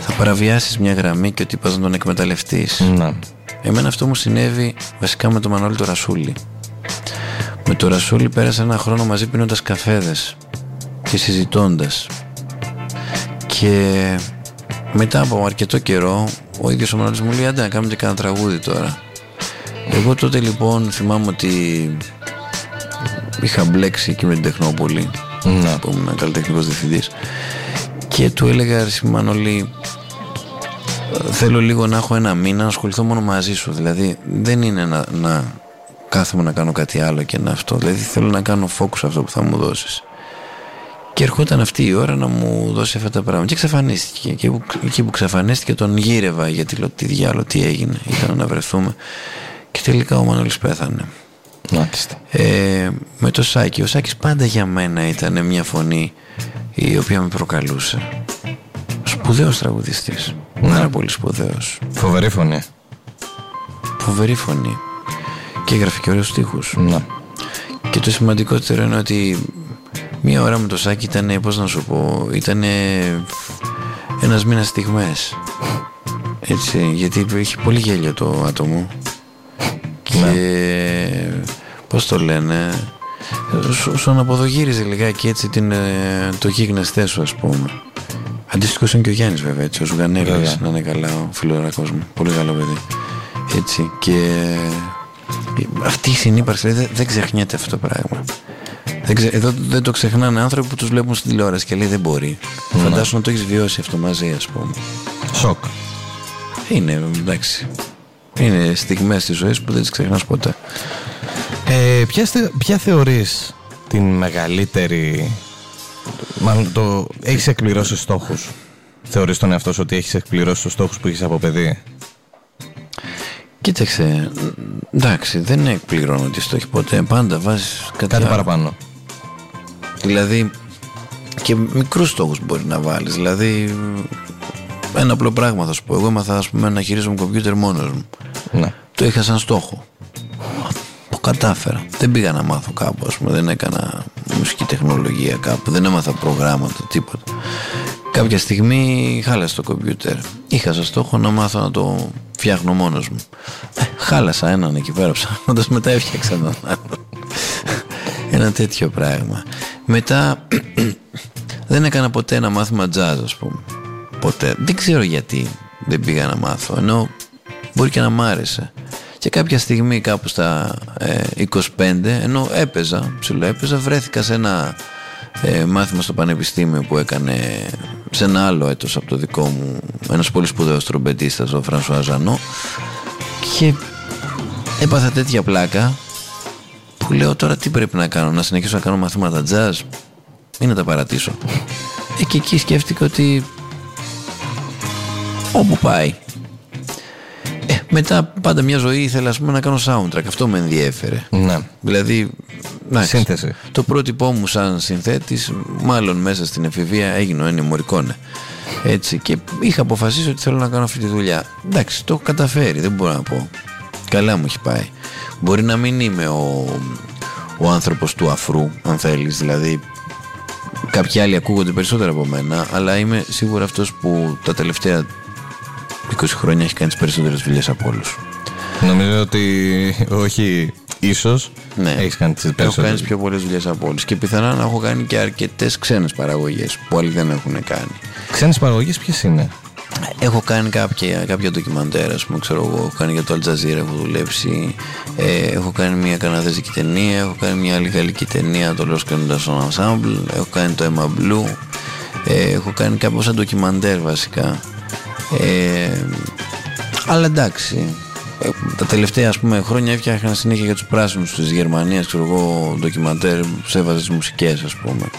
θα παραβιάσεις μια γραμμή και ότι πας να τον εκμεταλλευτείς Να. Εμένα αυτό μου συνέβη βασικά με τον Μανώλη το Ρασούλη. Με το Ρασούλη πέρασα ένα χρόνο μαζί πίνοντας καφέδες και συζητώντας. Και μετά από αρκετό καιρό ο ίδιος ο Μανώλης μου λέει άντε να κάνουμε και κανένα τραγούδι τώρα. Εγώ τότε λοιπόν θυμάμαι ότι είχα μπλέξει και με την Τεχνόπολη Να. που ήμουν καλλιτεχνικός διευθυντής και του έλεγα ρε Μανώλη θέλω λίγο να έχω ένα μήνα να ασχοληθώ μόνο μαζί σου. Δηλαδή δεν είναι να, να κάθομαι να κάνω κάτι άλλο και να αυτό. Δηλαδή θέλω να κάνω focus αυτό που θα μου δώσεις. Και ερχόταν αυτή η ώρα να μου δώσει αυτά τα πράγματα. Και εξαφανίστηκε. Και που, εκεί που εξαφανίστηκε τον γύρευα γιατί λέω τι διάλογο, τι έγινε. Ήταν να βρεθούμε. Και τελικά ο Μανώλης πέθανε. Μάλιστα. Ε, με το Σάκη. Ο Σάκης πάντα για μένα ήταν μια φωνή η οποία με προκαλούσε. Σπουδαίος τραγουδιστής. Πάρα πολύ σπουδαίος. Φοβερή φωνή. Φοβερή φωνή. Και έγραφε και ωραίους στίχους. Να. Και το σημαντικότερο είναι ότι μία ώρα με το Σάκη ήταν, πώς να σου πω, ήταν ένας μήνας στιγμές. Έτσι, γιατί είχε πολύ γέλιο το άτομο. Και πώς το λένε, σου, σου αναποδογύριζε λιγάκι έτσι την, ε, το γίγνεσθές σου ας πούμε. Αντίστοιχο είναι και ο Γιάννης βέβαια, έτσι, ο Ζουγανέλης, Βέβαια. να είναι καλά, ο φιλορακός μου. Πολύ καλό παιδί. Έτσι. Και αυτή η συνύπαρξη δηλαδή, δεν, δεν ξεχνιέται αυτό το πράγμα. Δεν ξε... Εδώ δεν το ξεχνάνε άνθρωποι που τους βλέπουν στην τηλεόραση και λέει δεν μπορεί. Φαντάσου να το έχεις βιώσει αυτό μαζί, ας πούμε. Σοκ. Είναι εντάξει. Είναι στιγμές της ζωής που δεν τις ξεχνάς ποτέ. Ε, ποια, θε- ποια θεωρείς την μεγαλύτερη... Μάλλον το... Έχεις εκπληρώσει στόχους; Θεωρείς τον εαυτό σου ότι έχεις εκπληρώσει τους στόχους που έχεις από παιδί; Κοίταξε, εντάξει, δεν εκπληρώνω τη στόχη ποτέ. Πάντα βάζεις κάτι, Κάτι άλλο. παραπάνω. Δηλαδή και μικρούς στόχους μπορεί να βάλεις. Δηλαδή ένα απλό πράγμα θα σου πω. Εγώ έμαθα ας πούμε, να χειρίζομαι κομπιούτερ μόνος μου. Ναι. Το είχα σαν στόχο. Το κατάφερα. Δεν πήγα να μάθω κάπου, ας πούμε. Δεν έκανα μουσική τεχνολογία κάπου. Δεν έμαθα προγράμματα, τίποτα. Κάποια στιγμή χάλασε το κομπιούτερ. Είχα σαν στόχο να μάθω να το φτιάχνω μόνος μου. Ε, χάλασα έναν εκεί πέρα ψάχνοντας, μετά έφτιαξα έναν άλλο. Ένα τέτοιο πράγμα. Μετά <clears throat> δεν έκανα ποτέ ένα μάθημα jazz, ας πούμε. Ποτέ. Δεν ξέρω γιατί δεν πήγα να μάθω. Ενώ μπορεί και να μ' άρεσε. Και κάποια στιγμή κάπου στα ε, 25, ενώ έπαιζα, ψηλό έπαιζα, βρέθηκα σε ένα ε, μάθημα στο πανεπιστήμιο που έκανε σε ένα άλλο έτος από το δικό μου ένας πολύ σπουδαίος τρομπετίστας, ο Φρανσουά Ζανό και έπαθα τέτοια πλάκα που λέω τώρα τι πρέπει να κάνω, να συνεχίσω να κάνω μαθήματα jazz ή να τα παρατήσω. Ε, και εκεί σκέφτηκα ότι όπου πάει. Ε, μετά πάντα μια ζωή ήθελα ας πούμε, να κάνω soundtrack. Αυτό με ενδιέφερε. Ναι. Δηλαδή, εντάξει, Σύνθεση. το πρότυπό μου σαν συνθέτης, μάλλον μέσα στην εφηβεία έγινε ο Ennio Morricone. Έτσι, και είχα αποφασίσει ότι θέλω να κάνω αυτή τη δουλειά. Εντάξει, το έχω καταφέρει, δεν μπορώ να πω. Καλά μου έχει πάει. Μπορεί να μην είμαι ο, ο άνθρωπος του αφρού, αν θέλεις, δηλαδή κάποιοι άλλοι ακούγονται περισσότερο από μένα, αλλά είμαι σίγουρα αυτός που τα τελευταία 20 χρόνια έχει κάνει τις περισσότερες δουλειές από όλους. Νομίζω ότι όχι ίσως. Ναι, έχεις κάνει τις Έχω κάνει πιο πολλές δουλειές από όλου. Και πιθανά να έχω κάνει και αρκετές ξένες παραγωγές που άλλοι δεν έχουν κάνει. Ξένες παραγωγές ποιες είναι; Έχω κάνει κάποια, κάποια ντοκιμαντέρ, ας πούμε, ξέρω εγώ. Έχω κάνει για το Al Jazeera, έχω δουλέψει. Ε, έχω κάνει μια καναδέζικη ταινία. Έχω κάνει μια άλλη γαλλική ταινία, το Los Candidates Ensemble. Έχω κάνει το Emma Blue. Ε, έχω κάνει κάποια ντοκιμαντέρ βασικά. Ε, αλλά εντάξει, ε, τα τελευταία ας πούμε, χρόνια έφτιαχνα συνέχεια για τους πράσινους της Γερμανίας ξέρω εγώ ντοκιμαντέρ που έβαζε τις μουσικές ας πούμε.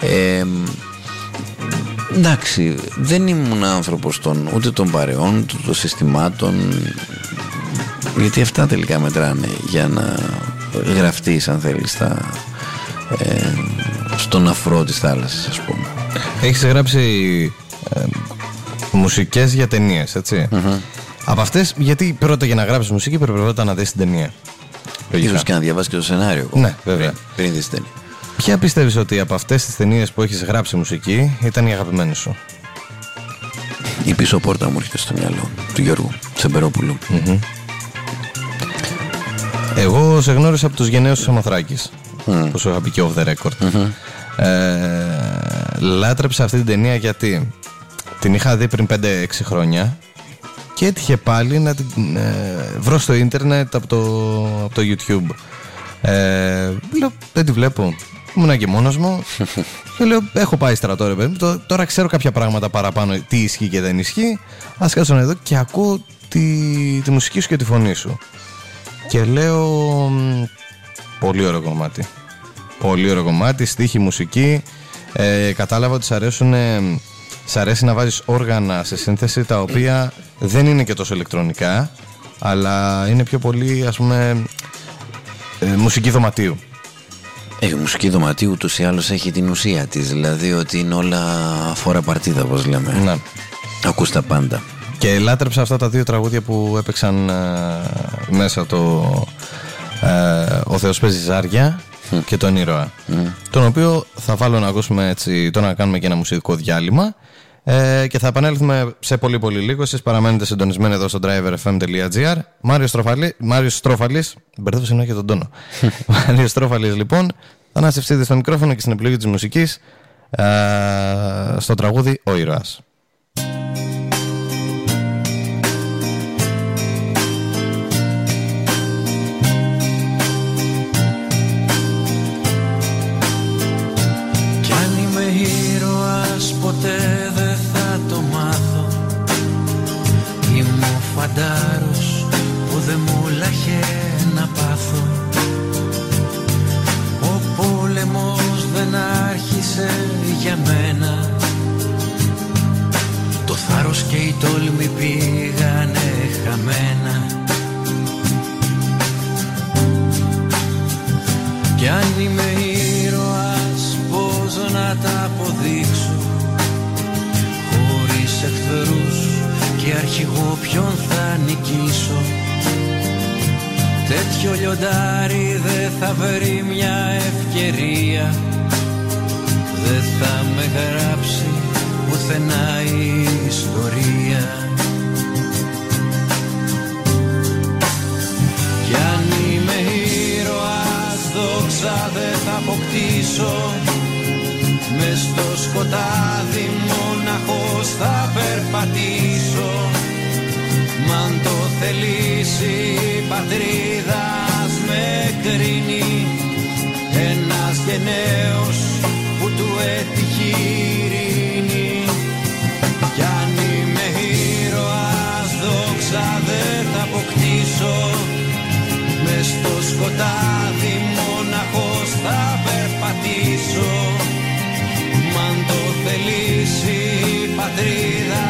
Ε, εντάξει δεν ήμουν άνθρωπος των, ούτε των παρεών ούτε των συστημάτων γιατί αυτά τελικά μετράνε για να γραφτείς αν θέλεις στα, ε, στον αφρό της θάλασσας ας πούμε. Έχεις γράψει ε, μουσικές για ταινίες έτσι από αυτές, γιατί πρώτα για να γράψεις μουσική πρέπει πρώτα να δεις την ταινία. σω και να διαβάσεις και το σενάριο. Ναι, βέβαια. Πριν, δεις την ταινία. Ποια πιστεύεις ότι από αυτές τις ταινίες που έχεις γράψει μουσική ήταν η αγαπημένη σου; Η πίσω πόρτα μου έρχεται στο μυαλό του Γιώργου Τσεμπερόπουλου. Mm-hmm. Εγώ σε γνώρισα από τους γενναίους της Αμαθράκη. Mm. Που σου είχα πει και off the record. Mm-hmm. Ε, λάτρεψα αυτή την ταινία γιατί την είχα δει πριν 5-6 χρόνια και έτυχε πάλι να την ε, βρω στο ίντερνετ από το, από το YouTube. Ε, λέω, δεν τη βλέπω. Ήμουν και μόνος μου. <laughs> και λέω, έχω πάει στρατό ρε παιδί. Τώρα ξέρω κάποια πράγματα παραπάνω, τι ισχύει και δεν ισχύει. Ας κάτσω εδώ και ακούω τη, τη μουσική σου και τη φωνή σου. Και λέω, πολύ ωραίο κομμάτι. Πολύ ωραίο κομμάτι, στίχη, μουσική. Ε, κατάλαβα ότι σ' αρέσουν Σ' αρέσει να βάζεις όργανα σε σύνθεση τα οποία δεν είναι και τόσο ηλεκτρονικά αλλά είναι πιο πολύ ας πούμε ε, μουσική δωματίου. Ε, η μουσική δωματίου ούτως ή άλλως έχει την ουσία της δηλαδή ότι είναι όλα φορά παρτίδα όπως λέμε. Ναι. Ακούς τα πάντα. Και λάτρεψα αυτά τα δύο τραγούδια που έπαιξαν ε, μέσα το ε, «Ο Θεός παίζει ζάρια» και τον ήρωα. Τον οποίο θα βάλω να ακούσουμε έτσι, τώρα να κάνουμε και ένα μουσικό διάλειμμα ε, και θα επανέλθουμε σε πολύ πολύ λίγο. Εσείς παραμένετε συντονισμένοι εδώ στο driverfm.gr. Μάριος, Στροφαλή, Μάριος Στρόφαλης, μπερδεύω συνέχεια τον τόνο. <laughs> Μάριος Στρόφαλης λοιπόν, θα ανασυψείτε στο μικρόφωνο και στην επιλογή της μουσικής ε, στο τραγούδι «Ο Ήρωας». Που δεν μου λάχε να πάθω. Ο πόλεμος δεν άρχισε για μένα. Το θάρρος και η τόλμη πήγανε χαμένα. Κι αν είμαι ήρωας πώς να τα αποδείξω; Χωρίς εχθρούς και αρχηγό ποιον θα νικήσω. Τέτοιο λιοντάρι δεν θα βρει μια ευκαιρία. Δεν θα με γράψει πουθενά η ιστορία αν το θελήσει η πατρίδας με κρίνει. Ένας γενναίος που του έτυχε ειρήνη Κι αν είμαι ήρωας δόξα δεν θα αποκτήσω. Μες στο σκοτάδι μοναχός θα περπατήσω. Μ' αν το θελήσει η πατρίδας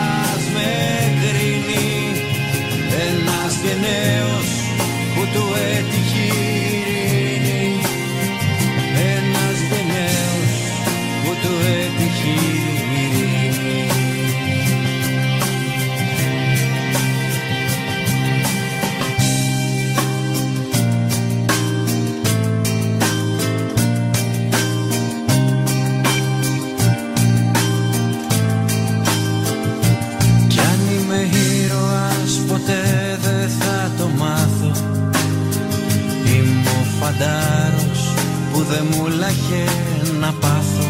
Ένας γενναίος που του έτυχε δε μου λαχε να πάθω.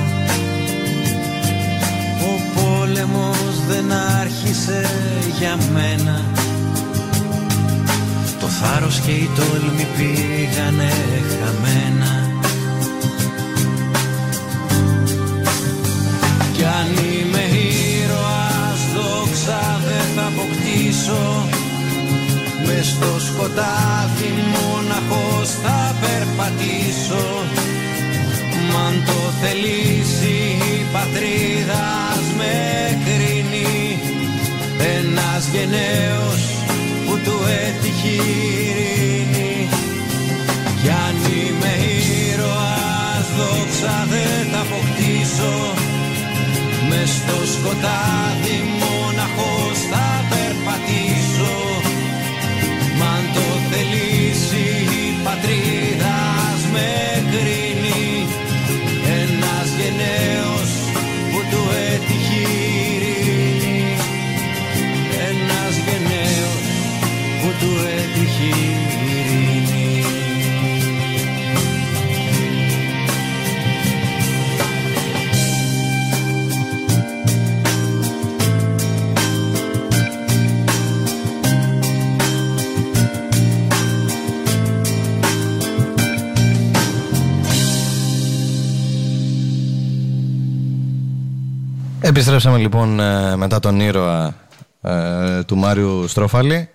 Ο πόλεμος δεν άρχισε για μένα. Το θάρρος και η τόλμη πήγανε χαμένα. Κι αν είμαι ήρωας δόξα δεν θα αποκτήσω. Μες στο σκοτάδι μοναχός θα περπατήσω. Μ' αν το θελήσει η πατρίδας ας με κρίνει Ένας γενναίος που του έτυχε η ειρήνη Κι αν είμαι ήρωας δόξα δεν θα αποκτήσω. Μες στο σκοτάδι μοναχός θα περπατήσω. Μ' αν το θελήσει η πατρίδας ας με Επιστρέψαμε λοιπόν ε, μετά τον ήρωα ε, του Μάριου Στρόφαλη.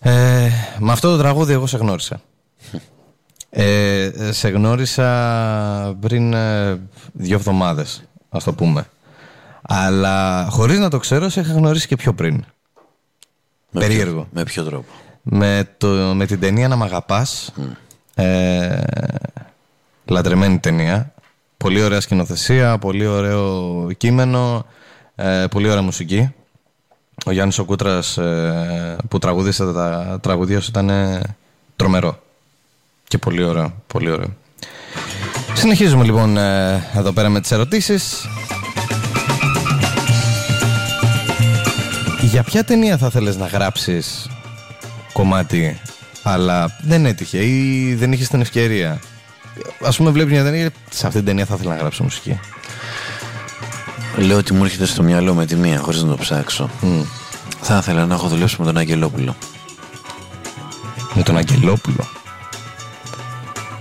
Ε, με αυτό το τραγούδι εγώ σε γνώρισα. Ε, σε γνώρισα πριν ε, δύο εβδομάδες, ας το πούμε. Αλλά χωρίς να το ξέρω, σε είχα γνωρίσει και πιο πριν. Με Περίεργο. Ποιο, με ποιο τρόπο; Με, το, με την ταινία «Να μ' αγαπάς», ε, λατρεμένη ταινία. Πολύ ωραία σκηνοθεσία, πολύ ωραίο κείμενο, ε, πολύ ωραία μουσική. Ο Γιάννης ο Κούτρας ε, που τραγούδισε τα τραγουδία σου ήταν ε, τρομερό. Και πολύ ωραίο, πολύ ωραίο. Συνεχίζουμε λοιπόν ε, εδώ πέρα με τις ερωτήσεις. Για ποια ταινία θα θέλεις να γράψεις κομμάτι αλλά δεν έτυχε ή δεν είχες την ευκαιρία; Α πούμε, βλέπεις μια ταινία σε αυτή την ταινία θα ήθελα να γράψω μουσική. Λέω ότι μου έρχεται στο μυαλό με τη μία, χωρίς να το ψάξω. Μμ. Θα ήθελα να έχω δουλέψει με τον Αγγελόπουλο. Με τον Αγγελόπουλο.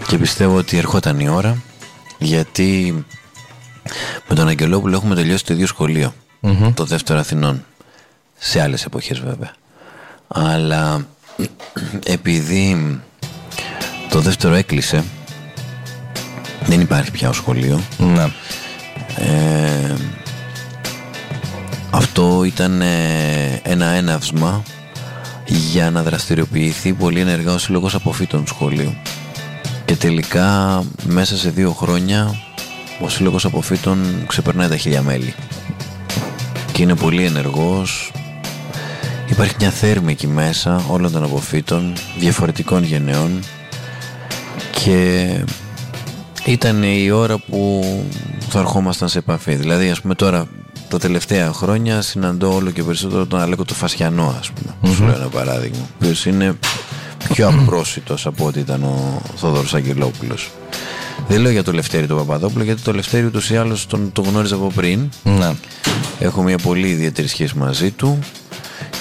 Και πιστεύω ότι ερχόταν η ώρα γιατί με τον Αγγελόπουλο έχουμε τελειώσει το ίδιο σχολείο. Μμμ. Το δεύτερο Αθηνών. Σε άλλες εποχές βέβαια. Αλλά <clears throat> επειδή το δεύτερο έκλεισε, δεν υπάρχει πια ο σχολείο. Ναι. Ε, αυτό ήταν ε, ένα έναυσμα για να δραστηριοποιηθεί πολύ ενεργά ο Σύλλογος Αποφύτων Σχολείου. Και τελικά μέσα σε δύο χρόνια ο Σύλλογος Αποφύτων ξεπερνάει τα χίλια μέλη. Και είναι πολύ ενεργός. Υπάρχει μια θέρμη εκεί μέσα όλων των αποφύτων, διαφορετικών γενεών και ήταν η ώρα που θα ερχόμασταν σε επαφή. Δηλαδή, ας πούμε τώρα, τα τελευταία χρόνια συναντώ όλο και περισσότερο τον Αλέκο του Φασιανό, ας πούμε. Σου λέω ένα παράδειγμα. Ο οποίος είναι πιο απρόσιτος από ό,τι ήταν ο Θόδωρος Αγγελόπουλος. Δεν λέω για το Λευτέρη τον Παπαδόπουλο, γιατί το Λευτέρη ούτως ή άλλως τον, τον γνώριζα από πριν. Ναι. Έχω μια πολύ ιδιαίτερη σχέση μαζί του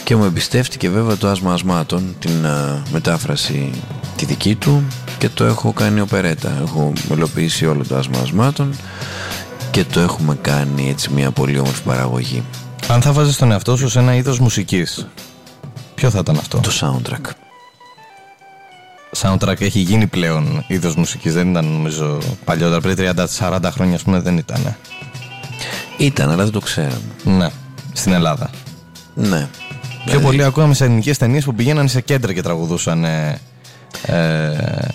και μου εμπιστεύτηκε βέβαια το άσμα ασμάτων, την α, μετάφραση τη δική του και το έχω κάνει οπερέτα. Έχω μελοποιήσει όλο το άσμα ασμάτων και το έχουμε κάνει έτσι μια πολύ όμορφη παραγωγή. Αν θα βάζεις τον εαυτό σου σε ένα είδος μουσικής, ποιο θα ήταν αυτό; Το soundtrack. Soundtrack έχει γίνει πλέον είδος μουσικής, δεν ήταν νομίζω παλιότερα, πριν 30-40 χρόνια ας πούμε δεν ήταν. Ήταν, αλλά δεν το ξέραμε. Ναι, στην Ελλάδα. Ναι. Πιο πολύ ακούγαμε σε ελληνικές ταινίες που πηγαίναν σε κέντρα και τραγουδούσαν ε, ε,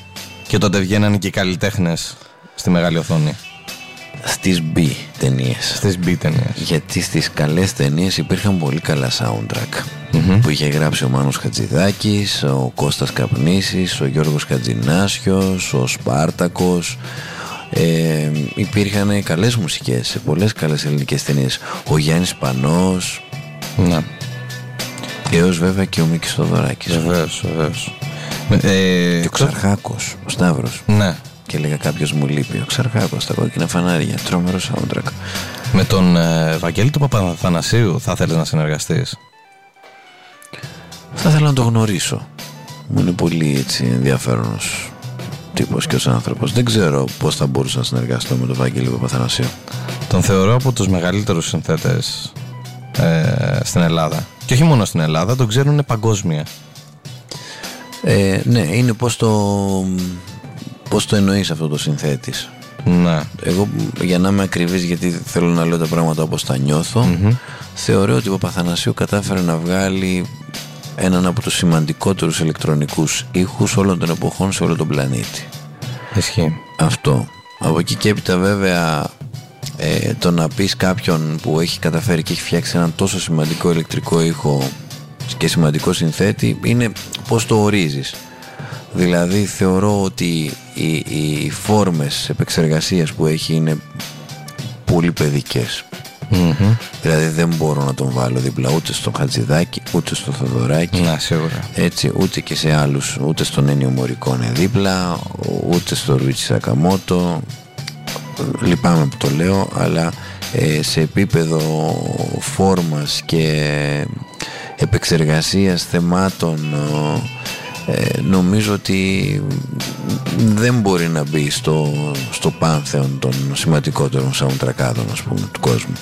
και τότε βγαίνανε και οι καλλιτέχνες στη μεγάλη οθόνη. Στις B ταινίες. Στις B ταινίες. Γιατί στις καλές ταινίες υπήρχαν πολύ καλά soundtrack που είχε γράψει ο Μάνος Χατζηδάκης, ο Κώστας Καπνίσης, ο Γιώργος Χατζηνάσιος, ο Σπάρτακος. Ε, υπήρχαν καλές μουσικές σε πολλές καλές ελληνικές ταινίες. Ο Γιάννης Πανός, Ναι. έως βέβαια και ο Μίκης Θοδωράκης. Βεβαίως, βεβαίως. Ε, Και ο Ξαρχάκος, ο Σταύρος. ναι. Και και έλεγα κάποιος μου λείπει. Ο Ξαρχάκος, τα κόκκινα φανάρια, τρομερό soundtrack. Με τον ε, Βαγγέλη του Παπαθανασίου θα θέλεις να συνεργαστείς; Θα ήθελα να το γνωρίσω. Μου είναι πολύ έτσι ενδιαφέρον τύπος και ως άνθρωπος. Δεν ξέρω πώς θα μπορούσα να συνεργαστώ με τον Βαγγέλη Παπαθανασίου. Τον θεωρώ από τους μεγαλύτερους συνθέτες ε, στην Ελλάδα. Και όχι μόνο στην Ελλάδα, τον ξέρουν παγκόσμια. Ε, ναι, είναι πώς το, πώς το εννοείς αυτό το συνθέτης; Ναι. Εγώ για να είμαι ακριβής γιατί θέλω να λέω τα πράγματα όπως τα νιωθω θεωρώ ότι ο Παπαθανασίου κατάφερε να βγάλει έναν από τους σημαντικότερους ηλεκτρονικούς ήχους όλων των εποχών σε όλο τον πλανήτη. Ισχύει. Αυτό. Από εκεί και έπειτα βέβαια ε, το να πεις κάποιον που έχει καταφέρει και έχει φτιάξει έναν τόσο σημαντικό ηλεκτρικό ήχο και σημαντικό συνθέτη είναι πώς το ορίζεις. Δηλαδή θεωρώ ότι οι, οι φόρμες επεξεργασίας που έχει είναι πολύ παιδικές. Δηλαδή δεν μπορώ να τον βάλω δίπλα ούτε στο Χατζηδάκι ούτε στο Θοδωράκι Να, σίγουρα. έτσι ούτε και σε άλλους ούτε στον Ένιο Μωρικόνε δίπλα ούτε στο Ρουίτσι Σακαμότο λυπάμαι που το λέω αλλά ε, σε επίπεδο φόρμας και επεξεργασίας θεμάτων ε, νομίζω ότι δεν μπορεί να μπει στο, στο πάνθεον των σημαντικότερων soundtrackάδων ας πούμε του κόσμου.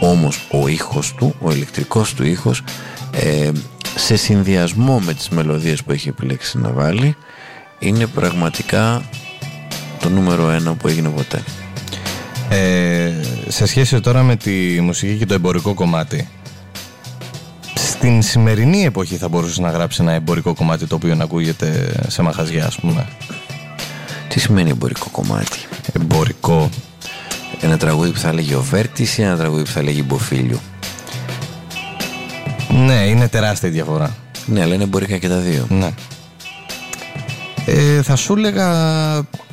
Όμως ο ήχος του, ο ηλεκτρικός του ήχος ε, σε συνδυασμό με τις μελωδίες που έχει επιλέξει να βάλει είναι πραγματικά το νούμερο ένα που έγινε ποτέ. Ε, σε σχέση τώρα με τη μουσική και το εμπορικό κομμάτι, στην σημερινή εποχή θα μπορούσε να γράψει ένα εμπορικό κομμάτι το οποίο να ακούγεται σε μαχαζιά, ας πούμε. Τι σημαίνει εμπορικό κομμάτι; Εμπορικό. Ένα τραγούδι που θα λέγει ο Βέρτης ή ένα τραγούδι που θα λέγει Μποφίλιο; Ναι, είναι τεράστια η διαφορά. Ναι αλλά είναι εμπορικά και τα δύο Ναι. Ε, θα σου έλεγα.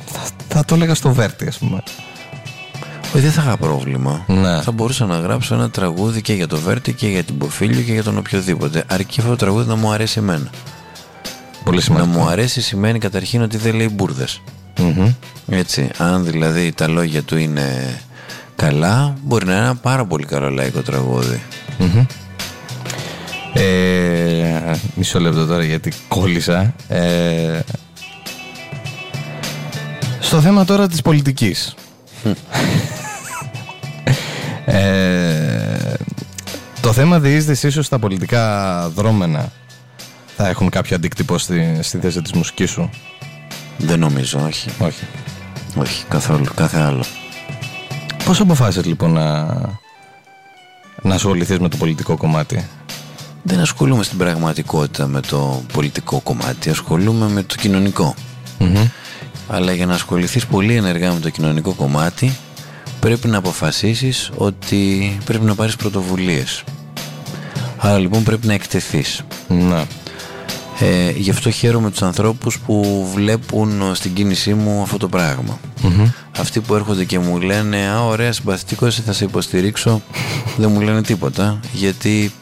Θα, θα το έλεγα στο Βέρτι, ας πούμε. Όχι, δεν θα είχα πρόβλημα. Ναι. Θα μπορούσα να γράψω ένα τραγούδι και για το Βέρτη και για την Ποφίλιο και για τον οποιοδήποτε. Αρκεί αυτό το τραγούδι να μου αρέσει εμένα. Πολύ Να σημαντικό. μου αρέσει σημαίνει καταρχήν ότι δεν λέει μπουρδες. Μμμ. Έτσι. Αν δηλαδή τα λόγια του είναι καλά, μπορεί να είναι ένα πάρα πολύ καλό λαϊκό τραγούδι. Μμμ. Ε, μισό λεπτό τώρα γιατί κόλλησα. Ε, στο θέμα τώρα της πολιτικής. Ε, το θέμα διείσδυσης ίσως στα πολιτικά δρόμενα θα έχουν κάποιο αντίκτυπο στη, στη θέση της μουσικής σου; Δεν νομίζω, όχι. Όχι. Όχι, καθόλου. Κάθε άλλο. Πώς αποφάσισες λοιπόν να, να ασχοληθείς με το πολιτικό κομμάτι; Δεν ασχολούμαι στην πραγματικότητα με το πολιτικό κομμάτι. Ασχολούμαι με το κοινωνικό. Μμμ. Αλλά για να ασχοληθείς πολύ ενεργά με το κοινωνικό κομμάτι πρέπει να αποφασίσεις ότι πρέπει να πάρεις πρωτοβουλίες. Άρα λοιπόν πρέπει να εκτεθείς. Ναι. Ε, γι' αυτό χαίρομαι τους ανθρώπους που βλέπουν στην κίνησή μου αυτό το πράγμα. Μμμ. Αυτοί που έρχονται και μου λένε «Α, ωραία, συμπαθητικό, εσύ θα σε υποστηρίξω», δεν μου λένε τίποτα, γιατί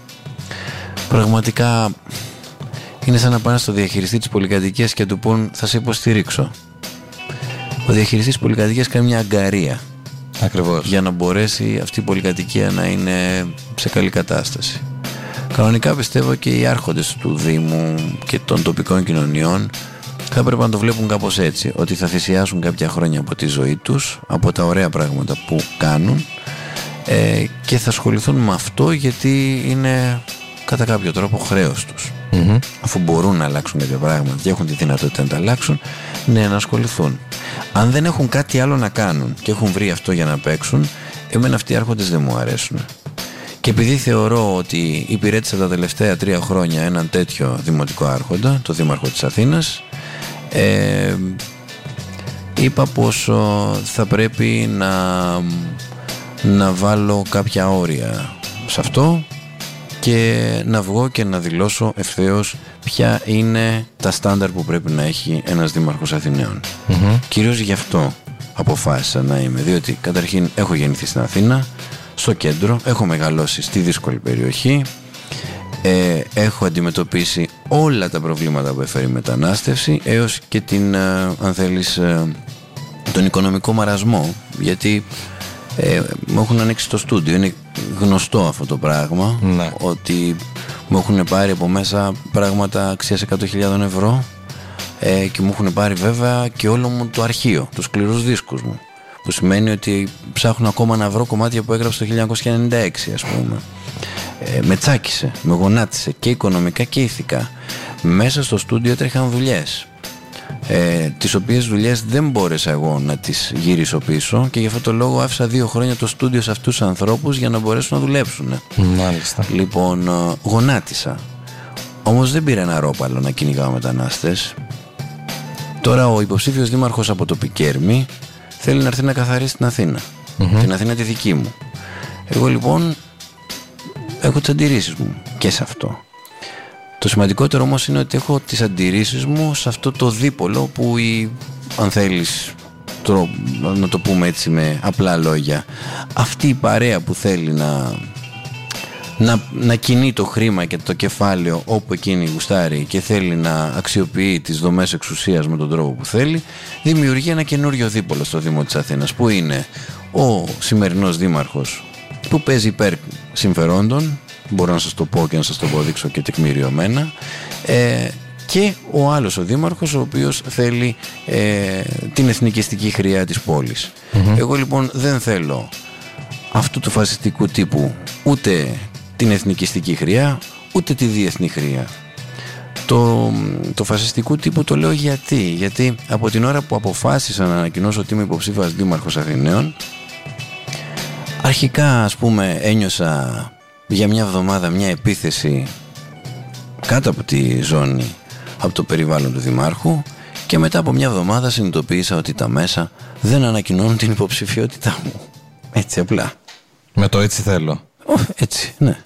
πραγματικά είναι σαν να πάνε στο διαχειριστή της πολυκατοικίας και του πούν «Θα σε υποστηρίξω». Ο διαχειριστής της πολυκατοικίας κάνει μια αγκαρία Ακριβώς. για να μπορέσει αυτή η πολυκατοικία να είναι σε καλή κατάσταση. Κανονικά πιστεύω και οι άρχοντες του Δήμου και των τοπικών κοινωνιών θα πρέπει να το βλέπουν κάπως έτσι, ότι θα θυσιάσουν κάποια χρόνια από τη ζωή τους, από τα ωραία πράγματα που κάνουν ε, και θα ασχοληθούν με αυτό γιατί είναι κατά κάποιο τρόπο χρέος τους. Μμμ. Αφού μπορούν να αλλάξουν κάποια πράγματα και έχουν τη δυνατότητα να τα αλλάξουν, ναι, να ασχοληθούν. Αν δεν έχουν κάτι άλλο να κάνουν και έχουν βρει αυτό για να παίξουν, εμένα αυτοί οι άρχοντες δεν μου αρέσουν. Και επειδή θεωρώ ότι υπηρέτησα τα τελευταία τρία χρόνια έναν τέτοιο δημοτικό άρχοντα, το Δήμαρχο της Αθήνας, ε, είπα πως ο, θα πρέπει να, να βάλω κάποια όρια σε αυτό και να βγω και να δηλώσω ευθέως ποια είναι τα στάνταρ που πρέπει να έχει ένας Δήμαρχος Αθηναίων. Μμμ. Κυρίως γι' αυτό αποφάσισα να είμαι, διότι καταρχήν έχω γεννηθεί στην Αθήνα, στο κέντρο, έχω μεγαλώσει στη δύσκολη περιοχή, ε, έχω αντιμετωπίσει όλα τα προβλήματα που έφερε η μετανάστευση έως και την, ε, αν θέλεις, ε, τον οικονομικό μαρασμό γιατί ε, μου έχουν ανοίξει το στούντιο. Είναι γνωστό αυτό το πράγμα Ναι. ότι μου έχουν πάρει από μέσα πράγματα αξίας 100.000 ευρώ ε, και μου έχουν πάρει βέβαια και όλο μου το αρχείο, τους σκληρούς δίσκους μου. Που σημαίνει ότι ψάχνω ακόμα να βρω κομμάτια που έγραψε το 1996 ας πούμε. Ε, με τσάκισε, με γονάτισε και οικονομικά και ηθικά. Μέσα στο στούντιο έτρεχαν δουλειές ε, τις οποίες δουλειές δεν μπόρεσα εγώ να τις γυρίσω πίσω και γι' αυτό το λόγο άφησα δύο χρόνια το στούντιο σε αυτούς τους ανθρώπους για να μπορέσουν να δουλέψουν Μάλιστα. Λοιπόν, ε, γονάτισα. Όμως δεν πήρα ένα ρόπαλο να κυνηγάω μετανάστες. Τώρα ο υποψήφιος δήμαρχος από το Πικέρμι θέλει να έρθει να καθαρίσει την αθηνα Την Αθήνα τη δική μου. Εγώ λοιπόν έχω τις αντιρρήσεις μου και σε αυτό. Το σημαντικότερο όμως είναι ότι έχω τις αντιρρήσεις μου σε αυτό το δίπολο που η, αν θέλεις τρο- να το πούμε έτσι με απλά λόγια αυτή η παρέα που θέλει να να, να κινεί το χρήμα και το κεφάλαιο όπου εκείνη γουστάρει και θέλει να αξιοποιεί τις δομές εξουσίας με τον τρόπο που θέλει δημιουργεί ένα καινούριο δίπολο στο Δήμο της Αθήνας που είναι ο σημερινός δήμαρχος που παίζει υπέρ συμφερόντων μπορώ να σας το πω και να σας το αποδείξω και τεκμηριωμένα ε, και ο άλλος ο δήμαρχος ο οποίος θέλει ε, την εθνικιστική χρειά της πολης εγώ λοιπόν δεν θέλω αυτού του φασιστικού τύπου ούτε την εθνικιστική χρειά ούτε τη διεθνή χρειά. Το, το φασιστικού τύπου το λέω γιατί. Γιατί από την ώρα που αποφάσισα να ανακοινώσω ότι είμαι υποψήφιος δήμαρχος Αθηναίων αρχικά ας πούμε ένιωσα για μια εβδομάδα μια επίθεση κάτω από τη ζώνη από το περιβάλλον του Δημάρχου και μετά από μια εβδομάδα συνειδητοποίησα ότι τα μέσα δεν ανακοινώνουν την υποψηφιότητά μου. Έτσι απλά. Με το έτσι θέλω. Ω, έτσι, ναι.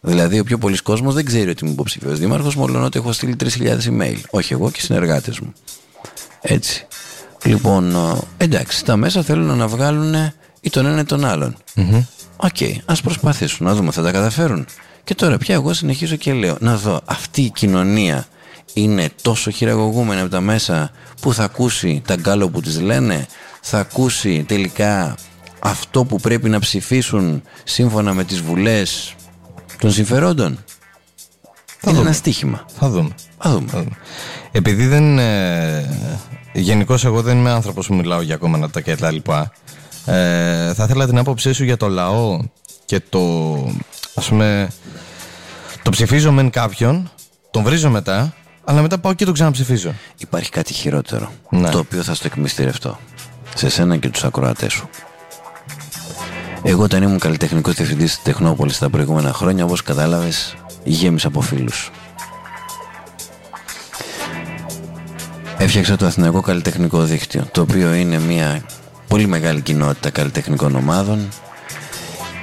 Δηλαδή, ο πιο πολύς κόσμος δεν ξέρει ότι είμαι υποψήφιος δήμαρχος, μόνο ότι έχω στείλει 3.000 email. Όχι εγώ και οι συνεργάτες μου. Έτσι. Λοιπόν, ε, εντάξει, τα μέσα θέλουν να βγάλουν ή τον ένα ή τον άλλον. Οκ, ας προσπαθήσουν να δούμε, θα τα καταφέρουν. Και τώρα πια εγώ συνεχίζω και λέω, να δω, αυτή η κοινωνία είναι τόσο χειραγωγούμενη από τα μέσα που θα ακούσει τα γκάλοπ που της λένε, θα ακούσει τελικά αυτό που πρέπει να ψηφίσουν σύμφωνα με τις βουλές των συμφερόντων. είναι δούμε. ένα στίχημα. Θα δούμε. Θα δούμε. Θα δούμε. Επειδή δεν. Ε, Γενικώς, εγώ δεν είμαι άνθρωπος που μιλάω για κόμματα και τα λοιπά. Ε, θα ήθελα την άποψή σου για το λαό και το. ας πούμε. Το ψηφίζω μεν κάποιον, τον βρίζω μετά, αλλά μετά πάω και τον ξαναψηφίζω. Υπάρχει κάτι χειρότερο, Ναι. το οποίο θα στο εκμυστηρευτώ. Σε σένα και τους ακροατές σου. Εγώ όταν ήμουν καλλιτεχνικός διευθυντής της Τεχνόπολης τα προηγούμενα χρόνια, όπως κατάλαβες, γέμισα από φίλους. Έφτιαξα το Αθηναϊκό Καλλιτεχνικό Δίκτυο, το οποίο είναι μια πολύ μεγάλη κοινότητα καλλιτεχνικών ομάδων.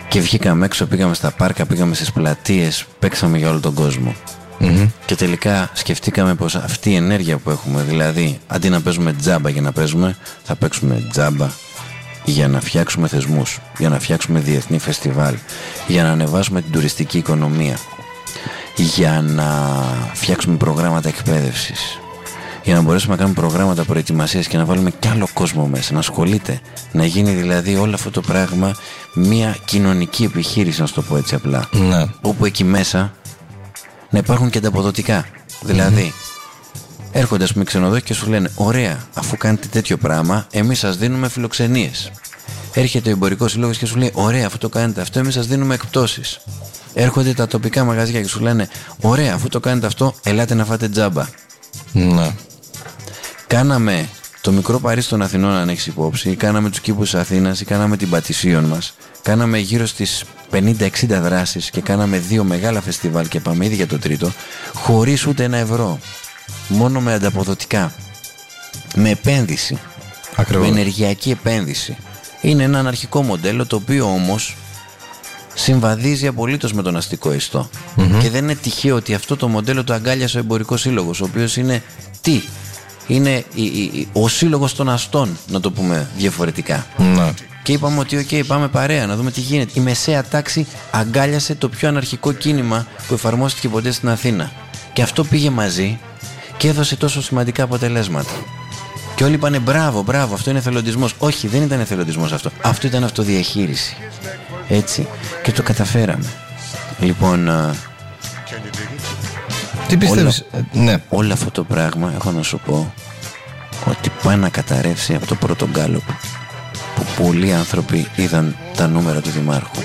Και βγήκαμε έξω, πήγαμε στα πάρκα, πήγαμε στις πλατείες, παίξαμε για όλο τον κόσμο. Και τελικά σκεφτήκαμε πως αυτή η ενέργεια που έχουμε, δηλαδή αντί να παίζουμε τζάμπα για να παίζουμε, θα παίξουμε τζάμπα για να φτιάξουμε θεσμούς, για να φτιάξουμε διεθνή φεστιβάλ, για να ανεβάσουμε την τουριστική οικονομία, για να φτιάξουμε προγράμματα εκπαίδευσης, για να μπορέσουμε να κάνουμε προγράμματα προετοιμασίας και να βάλουμε κι άλλο κόσμο μέσα, να ασχολείται, να γίνει δηλαδή όλο αυτό το πράγμα μια κοινωνική επιχείρηση, να σου το πω έτσι απλά Ναι. όπου εκεί μέσα να υπάρχουν και τα αποδοτικά. Δηλαδή, έρχονται ας πούμε ξενοδόχοι και σου λένε: Ωραία, αφού κάνετε τέτοιο πράγμα, εμείς σας δίνουμε φιλοξενίες. Έρχεται ο εμπορικός σύλλογος και σου λέει: Ωραία, αφού το κάνετε αυτό, εμείς σας δίνουμε εκπτώσεις. Έρχονται τα τοπικά μαγαζιά και σου λένε: Ωραία, αφού το κάνετε αυτό, ελάτε να φάτε τζάμπα. Ναι. Κάναμε το μικρό Παρίσι των Αθηνών, αν έχεις υπόψη, ή κάναμε τους κήπους της Αθήνας, ή κάναμε την Πατησίων μας. Κάναμε γύρω στις 50-60 δράσεις και κάναμε δύο μεγάλα φεστιβάλ και πάμε ήδη για το τρίτο, χωρίς ούτε ένα ευρώ. Μόνο με ανταποδοτικά. Με επένδυση. Ακριβώς. Με ενεργειακή επένδυση. Είναι ένα αναρχικό μοντέλο το οποίο όμως συμβαδίζει απολύτως με τον αστικό ιστό. Και δεν είναι τυχαίο ότι αυτό το μοντέλο το αγκάλιασε ο εμπορικός σύλλογος, ο οποίος είναι τι; Είναι η- η- η- ο σύλλογος των αστών, να το πούμε διαφορετικά. Ναι. Και είπαμε ότι, οκ, πάμε παρέα να δούμε τι γίνεται. Η μεσαία τάξη αγκάλιασε το πιο αναρχικό κίνημα που εφαρμόστηκε ποτέ στην Αθήνα. Και αυτό πήγε μαζί και έδωσε τόσο σημαντικά αποτελέσματα. Και όλοι είπανε μπράβο, μπράβο, αυτό είναι εθελοντισμός. Όχι, δεν ήταν εθελοντισμός αυτό. Αυτό ήταν αυτοδιαχείριση. Έτσι. Και το καταφέραμε. Λοιπόν, α, Τι πιστεύεις, ε, ναι, όλο αυτό το πράγμα έχω να σου πω ότι πάει να καταρρεύσει από το πρώτο γκάλωπ που πολλοί άνθρωποι είδαν τα νούμερα του Δημάρχου.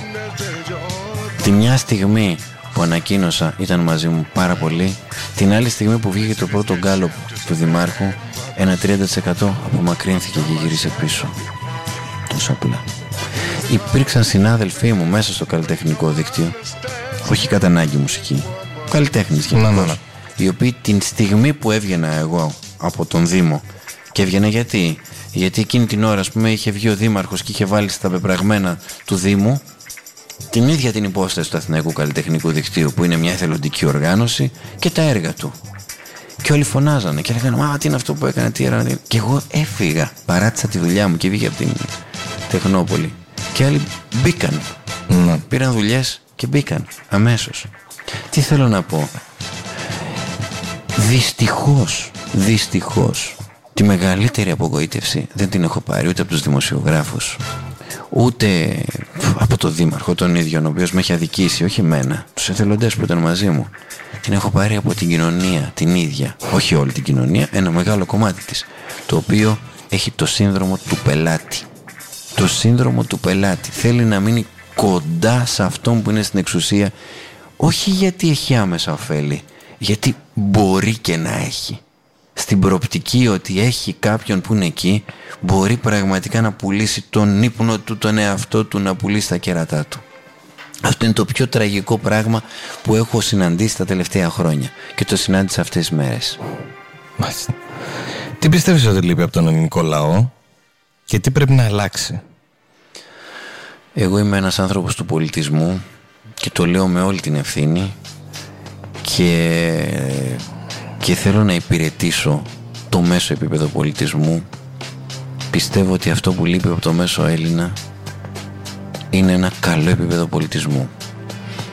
Τη μια στιγμή που ανακοίνωσα ήταν μαζί μου πάρα πολύ, την άλλη στιγμή που βγήκε το πρώτο γκάλωπ του Δημάρχου, ένα 30% απομακρύνθηκε και γύρισε πίσω. Τόσο απλά. Υπήρξαν συνάδελφοί μου μέσα στο καλλιτεχνικό δίκτυο, όχι κατά ανάγκη μουσική, καλλιτέχνης Ναι, ναι, γενικώς, ναι. οι οποίοι την στιγμή που έβγαινα εγώ από τον Δήμο και έβγαινα γιατί, γιατί εκείνη την ώρα ας πούμε είχε βγει ο Δήμαρχος και είχε βάλει στα πεπραγμένα του Δήμου την ίδια την υπόσταση του Αθηναϊκού Καλλιτεχνικού Δικτύου που είναι μια εθελοντική οργάνωση και τα έργα του. Και όλοι φωνάζανε και λέγανε Μα τι είναι αυτό που έκανε, τι era. Και εγώ έφυγα, παράτησα τη δουλειά μου και βγήκα από την Τεχνόπολη. Και άλλοι μπήκαν. ναι. Πήραν δουλειές και μπήκαν αμέσως. Τι θέλω να πω; Δυστυχώς, δυστυχώς, τη μεγαλύτερη απογοήτευση δεν την έχω πάρει ούτε από τους δημοσιογράφους, ούτε από τον Δήμαρχο τον ίδιο, ο οποίος με έχει αδικήσει, όχι εμένα, τους εθελοντές που ήταν μαζί μου. Την έχω πάρει από την κοινωνία, την ίδια, όχι όλη την κοινωνία, ένα μεγάλο κομμάτι της, το οποίο έχει το σύνδρομο του πελάτη. Το σύνδρομο του πελάτη θέλει να μείνει κοντά σε αυτόν που είναι στην εξουσία, όχι γιατί έχει άμεσα ωφέλη, γιατί μπορεί και να έχει. Στην προοπτική ότι έχει κάποιον που είναι εκεί, μπορεί πραγματικά να πουλήσει τον ύπνο του, τον εαυτό του, να πουλήσει τα κέρατά του. Αυτό είναι το πιο τραγικό πράγμα που έχω συναντήσει τα τελευταία χρόνια και το συνάντησα αυτές τις μέρες. Μάλιστα. Τι πιστεύεις ότι λείπει από τον ελληνικό λαό και τι πρέπει να αλλάξει; Εγώ είμαι ένας άνθρωπος του πολιτισμού και το λέω με όλη την ευθύνη και, και θέλω να υπηρετήσω το μέσο επίπεδο πολιτισμού. Πιστεύω ότι αυτό που λείπει από το μέσο Έλληνα είναι ένα καλό επίπεδο πολιτισμού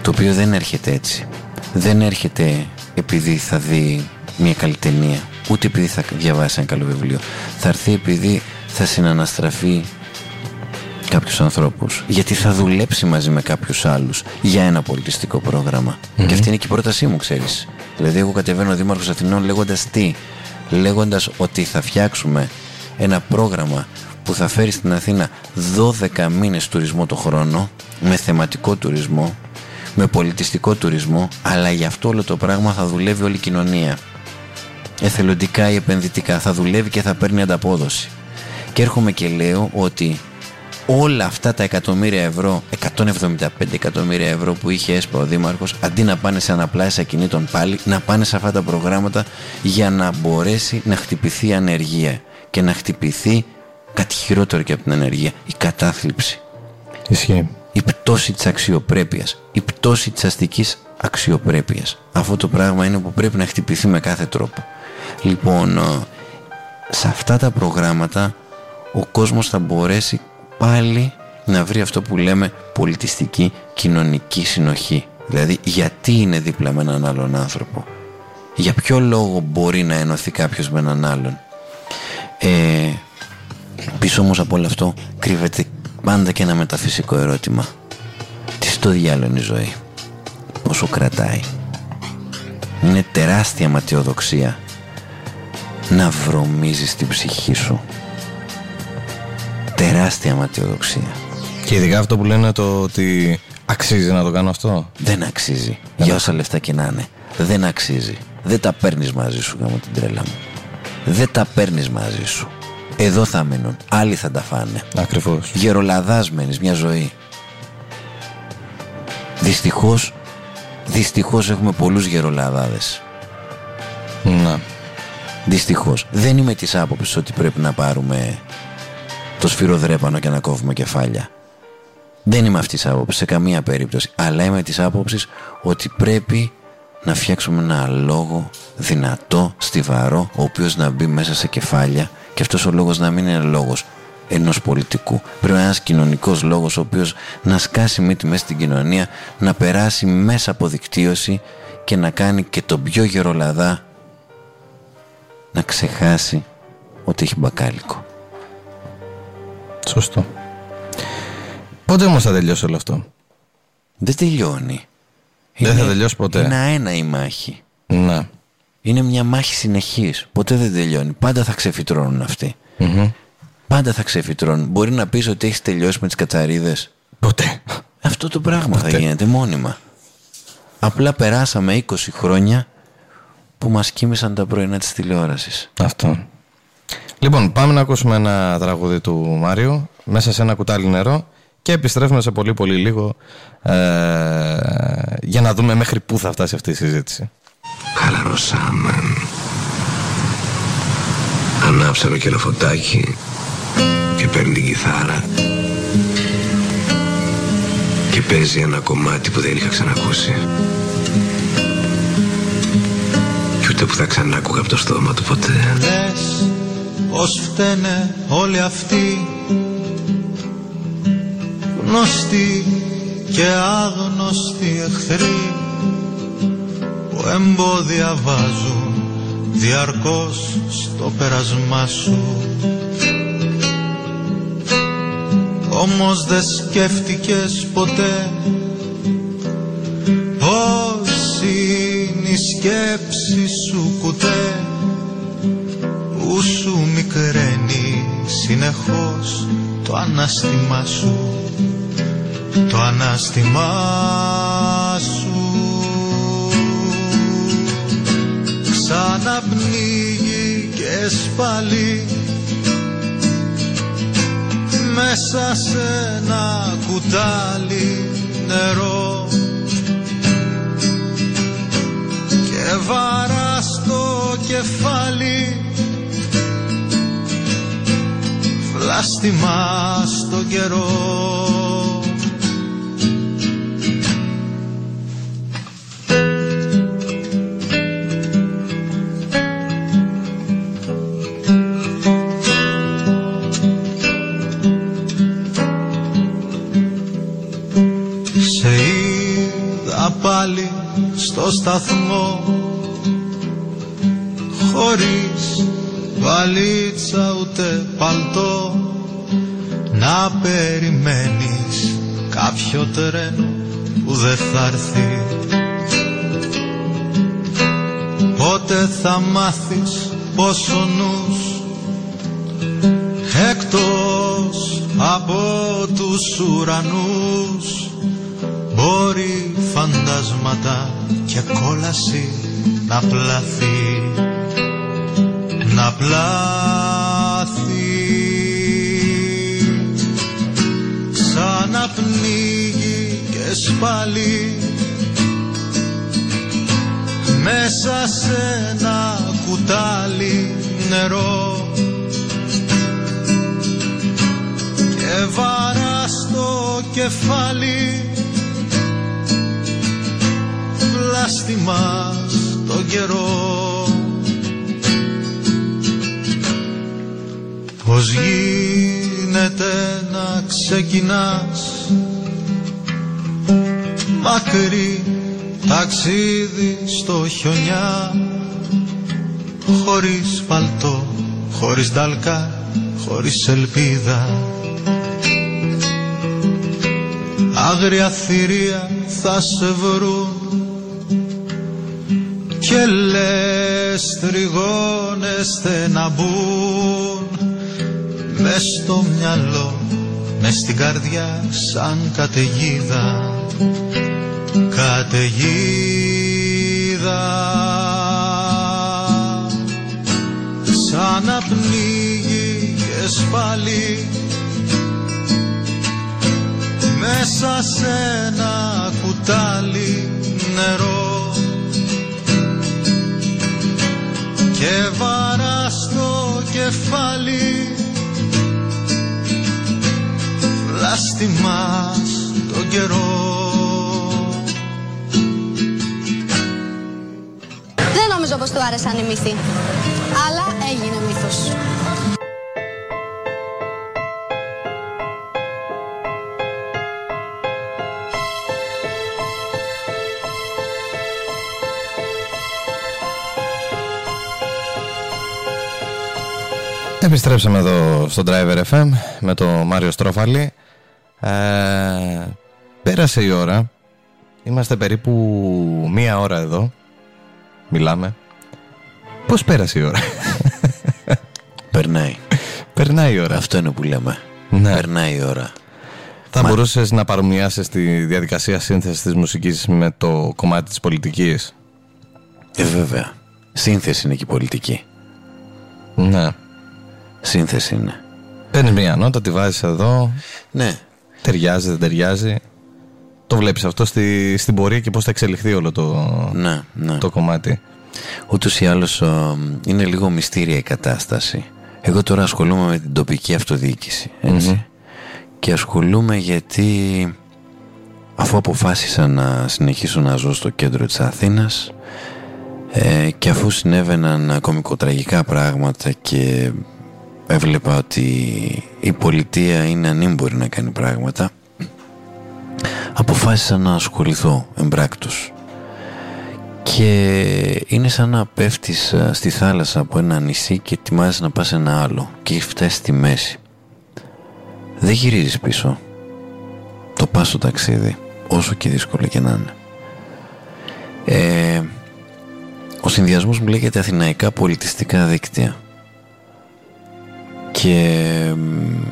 το οποίο δεν έρχεται έτσι. Δεν έρχεται επειδή θα δει μια καλή ταινία ούτε επειδή θα διαβάσει ένα καλό βιβλίο. Θα έρθει επειδή θα συναναστραφεί κάποιους ανθρώπους γιατί θα δουλέψει μαζί με κάποιους άλλους για ένα πολιτιστικό πρόγραμμα. Και αυτή είναι και η πρότασή μου, ξέρεις. Δηλαδή, εγώ κατεβαίνω Δήμαρχος Αθηνών λέγοντας τι. Λέγοντας ότι θα φτιάξουμε ένα πρόγραμμα που θα φέρει στην Αθήνα 12 μήνες τουρισμό το χρόνο με θεματικό τουρισμό, με πολιτιστικό τουρισμό, αλλά για αυτό όλο το πράγμα θα δουλεύει όλη η κοινωνία εθελοντικά ή επενδυτικά. Θα δουλεύει και θα παίρνει ανταπόδοση. Και έρχομαι και λέω ότι όλα αυτά τα εκατομμύρια ευρώ, 175 εκατομμύρια ευρώ που είχε έσπα ο Δήμαρχος, αντί να πάνε σε αναπλάσεις ακινήτων πάλι, να πάνε σε αυτά τα προγράμματα για να μπορέσει να χτυπηθεί η ανεργία και να χτυπηθεί κάτι χειρότερο και από την ανεργία, η κατάθλιψη Ισχύει. η πτώση της αξιοπρέπειας, η πτώση της αστικής αξιοπρέπειας. Αυτό το πράγμα είναι που πρέπει να χτυπηθεί με κάθε τρόπο. Λοιπόν, ε, σε αυτά τα προγράμματα ο κόσμος θα μπορέσει πάλι να βρει αυτό που λέμε πολιτιστική κοινωνική συνοχή. Δηλαδή, γιατί είναι δίπλα με έναν άλλον άνθρωπο; Για ποιο λόγο μπορεί να ενωθεί κάποιος με έναν άλλον; Ε, πίσω όμως από όλο αυτό κρύβεται πάντα και ένα μεταφυσικό ερώτημα. Τι στο διάλογο είναι η ζωή; Πόσο κρατάει; Είναι τεράστια ματιοδοξία να βρωμίζεις την ψυχή σου. Τεράστια ματιοδοξία. Και ειδικά αυτό που λένε το ότι αξίζει να το κάνω αυτό. Δεν αξίζει. Για όσα λεφτά και να είναι. Δεν αξίζει. Δεν τα παίρνεις μαζί σου γάμο την τρέλα μου. Δεν τα παίρνεις μαζί σου. Εδώ θα μείνουν. Άλλοι θα τα φάνε. Ακριβώς. Γερολαδάς μένεις μια ζωή. Δυστυχώς, δυστυχώς έχουμε πολλούς γερολαδάδες. Να. Δυστυχώς. Δεν είμαι της άποψης ότι πρέπει να πάρουμε το σφυροδρέπανο και να κόβουμε κεφάλια. Δεν είμαι αυτής της άποψης σε καμία περίπτωση. Αλλά είμαι της άποψης ότι πρέπει να φτιάξουμε ένα λόγο δυνατό, στιβαρό, ο οποίος να μπει μέσα σε κεφάλια και αυτός ο λόγος να μην είναι λόγος ενός πολιτικού. Πρέπει να είναι ένας κοινωνικός λόγος ο οποίος να σκάσει μύτη μέσα στην κοινωνία, να περάσει μέσα από δικτύωση και να κάνει και τον πιο γερολαδά να ξεχάσει ότι έχει μπακάλικο. Σωστό. Πότε όμως θα τελειώσει όλο αυτό; Δεν τελειώνει. Δεν θα τελειώσει ποτέ. Είναι ένα η μάχη. Ναι. Είναι μια μάχη συνεχής. Ποτέ δεν τελειώνει. Πάντα θα ξεφυτρώνουν αυτοί. Μμμ. Πάντα θα ξεφυτρώνουν. Μπορεί να πεις ότι έχεις τελειώσει με τις κατσαρίδες; Ποτέ. Αυτό το πράγμα θα Ποτέ. γίνεται μόνιμα. Απλά περάσαμε 20 χρόνια που μας κοίμησαν τα πρωινά της τηλεόρασης. Αυτό. Λοιπόν, πάμε να ακούσουμε ένα τραγούδι του Μάριου μέσα σε ένα κουτάλι νερό και επιστρέφουμε σε πολύ πολύ λίγο ε, για να δούμε μέχρι πού θα φτάσει αυτή η συζήτηση. Χαλαρώσαμε. Ανάψαμε και ένα φωτάκι και παίρνει την κιθάρα και παίζει ένα κομμάτι που δεν είχα ξανακούσει και ούτε που θα ξανάκουγα από το στόμα του ποτέ Λες πως φταίνε όλοι αυτοί γνωστοί και άγνωστοι εχθροί που εμπόδια βάζουν διαρκώς στο πέρασμά σου. Όμως δεν σκέφτηκες ποτέ πως είναι η σκέψη σου κουτέ που σου μικραίνει συνεχώς το ανάστημά σου το ανάστημά σου. Ξαναπνίγει και σπαλί μέσα σε ένα κουτάλι νερό. Και βαρά στο κεφάλι βλάστημα στο καιρό θα μάθεις πως ο νους εκτός από τους ουρανούς μπορεί φαντάσματα και κόλαση να πλαθεί να πλάθει. Ξαναπνίγει και σπαλί μέσα σε ένα κουτάλι νερό. Και βαρά στο κεφάλι. Βλάστημα στον καιρό. Πώς γίνεται να ξεκινάς μακρύ ταξίδι στο χιονιά χωρίς παλτό, χωρίς νταλκά, χωρίς ελπίδα. Άγρια θηρία θα σε βρουν και λες τριγώνεστε να μπουν μες στο μυαλό, μες στην καρδιά σαν καταιγίδα καταιγίδα. Ξαναπνίγει και σπαλί μέσα σε ένα κουτάλι νερό. Και βαρά στο κεφάλι βλάστημα στον καιρό νομίζω πως του άρεσαν οι μύθοι. Αλλά έγινε μύθος. Επιστρέψαμε εδώ στο Driver FM με το Μάριο Στρόφαλη. Ε, πέρασε η ώρα. Είμαστε περίπου μία ώρα εδώ. Μιλάμε. Πώς πέρασε η ώρα; Περνάει. Περνάει η ώρα. Αυτό είναι που λέμε. Ναι. Περνάει η ώρα. Θα Μα- μπορούσες να παρομοιάσεις τη διαδικασία σύνθεσης της μουσικής με το κομμάτι της πολιτικής; Ε, βέβαια. Σύνθεση είναι και η πολιτική. Ναι. Σύνθεση είναι. Παίρνεις μια νότα, τη βάζεις εδώ, Ναι. ταιριάζει, δεν ταιριάζει. Το βλέπεις αυτό στη, στην πορεία και πώς θα εξελιχθεί όλο το, Ναι, ναι. το κομμάτι. Ούτως ή άλλως α, είναι λίγο μυστήρια η κατάσταση. Εγώ τώρα ασχολούμαι με την τοπική αυτοδιοίκηση. έτσι. Και ασχολούμαι γιατί αφού αποφάσισα να συνεχίσω να ζω στο κέντρο της Αθήνας ε, και αφού συνέβαιναν κομικοτραγικά πράγματα και έβλεπα ότι η πολιτεία είναι ανήμπορη να κάνει πράγματα αποφάσισα να ασχοληθώ εμπράκτος και είναι σαν να πέφτεις α, στη θάλασσα από ένα νησί και ετοιμάζεσαι να πας σε ένα άλλο. Και έχεις φτάσει στη μέση. Δεν γυρίζεις πίσω. Το πας στο ταξίδι όσο και δύσκολο και να είναι. Ε, ο συνδυασμός μου λέγεται Αθηναϊκά Πολιτιστικά Δίκτυα. Και μ,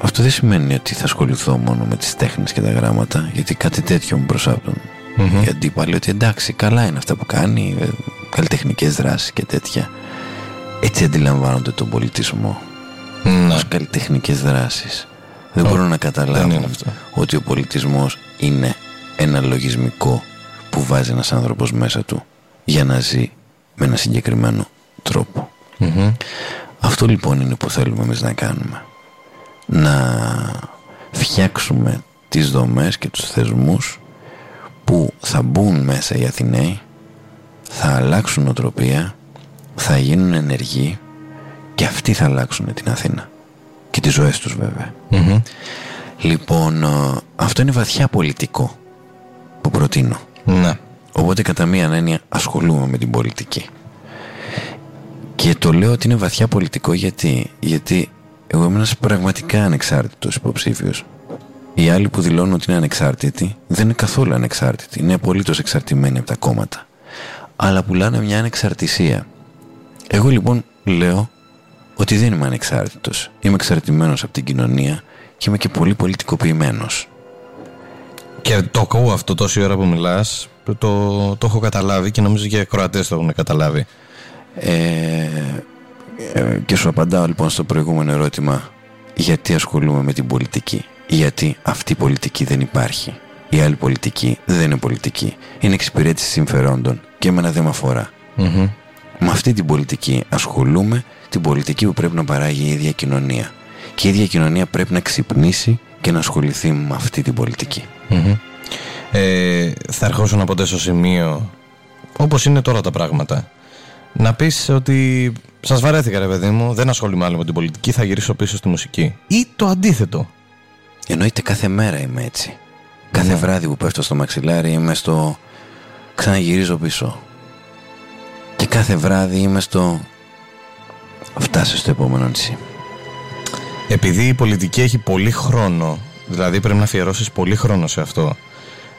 αυτό δεν σημαίνει ότι θα ασχοληθώ μόνο με τις τέχνες και τα γράμματα γιατί κάτι τέτοιο μου προσάπτουν οι αντίπαλοι ότι εντάξει καλά είναι αυτά που κάνει ε, καλλιτεχνικές δράσεις και τέτοια έτσι αντιλαμβάνονται τον πολιτισμό Ναι. ως καλλιτεχνικές δράσεις δεν μπορούν να καταλάβουν είναι αυτό. ότι ο πολιτισμός είναι ένα λογισμικό που βάζει ένας άνθρωπος μέσα του για να ζει με ένα συγκεκριμένο τρόπο Μμμ. αυτό λοιπόν είναι που θέλουμε εμείς να κάνουμε να φτιάξουμε τις δομές και τους θεσμούς που θα μπουν μέσα οι Αθηναίοι θα αλλάξουν νοοτροπία θα γίνουν ενεργοί και αυτοί θα αλλάξουν την Αθήνα και τις ζωές τους βέβαια Μμμ. λοιπόν ε, αυτό είναι βαθιά πολιτικό που προτείνω Ναι. Οπότε κατά μία έννοια ασχολούμαι με την πολιτική. Και το λέω ότι είναι βαθιά πολιτικό γιατί, γιατί εγώ είμαι ένας πραγματικά ανεξάρτητος υποψήφιος. Οι άλλοι που δηλώνουν ότι είναι ανεξάρτητοι δεν είναι καθόλου ανεξάρτητοι. Είναι απολύτως εξαρτημένοι από τα κόμματα. Αλλά πουλάνε μια ανεξαρτησία. Εγώ λοιπόν λέω ότι δεν είμαι ανεξάρτητος. Είμαι εξαρτημένος από την κοινωνία και είμαι και πολύ πολιτικοποιημένος. Και το ακούω αυτό τόση ώρα που μιλάς, το, το έχω καταλάβει και νομίζω και οι ακροατές το έχουν καταλάβει. Ε, ε, και σου απαντάω λοιπόν στο προηγούμενο ερώτημα γιατί ασχολούμαι με την πολιτική. Γιατί αυτή η πολιτική δεν υπάρχει. Η άλλη πολιτική δεν είναι πολιτική. Είναι εξυπηρέτηση συμφερόντων και εμένα δεν με αφορά. Μμμ. Με αυτή την πολιτική ασχολούμαι, την πολιτική που πρέπει να παράγει η ίδια κοινωνία. Και η ίδια κοινωνία πρέπει να ξυπνήσει και να ασχοληθεί με αυτή την πολιτική. Μμμ. Ε, θα ερχόσουν ποτέ στο σημείο, όπως είναι τώρα τα πράγματα, να πεις ότι σας βαρέθηκα ρε παιδί μου, δεν ασχολούμαι άλλο με την πολιτική, θα γυρίσω πίσω στη μουσική. Ή το αντίθετο. Εννοείται κάθε μέρα είμαι έτσι. Κάθε βράδυ που πέφτω στο μαξιλάρι είμαι στο ξαναγυρίζω πίσω. Και κάθε βράδυ είμαι στο φτάσει στο επόμενο νησί. Επειδή η πολιτική έχει πολύ χρόνο, δηλαδή πρέπει να αφιερώσεις πολύ χρόνο σε αυτό,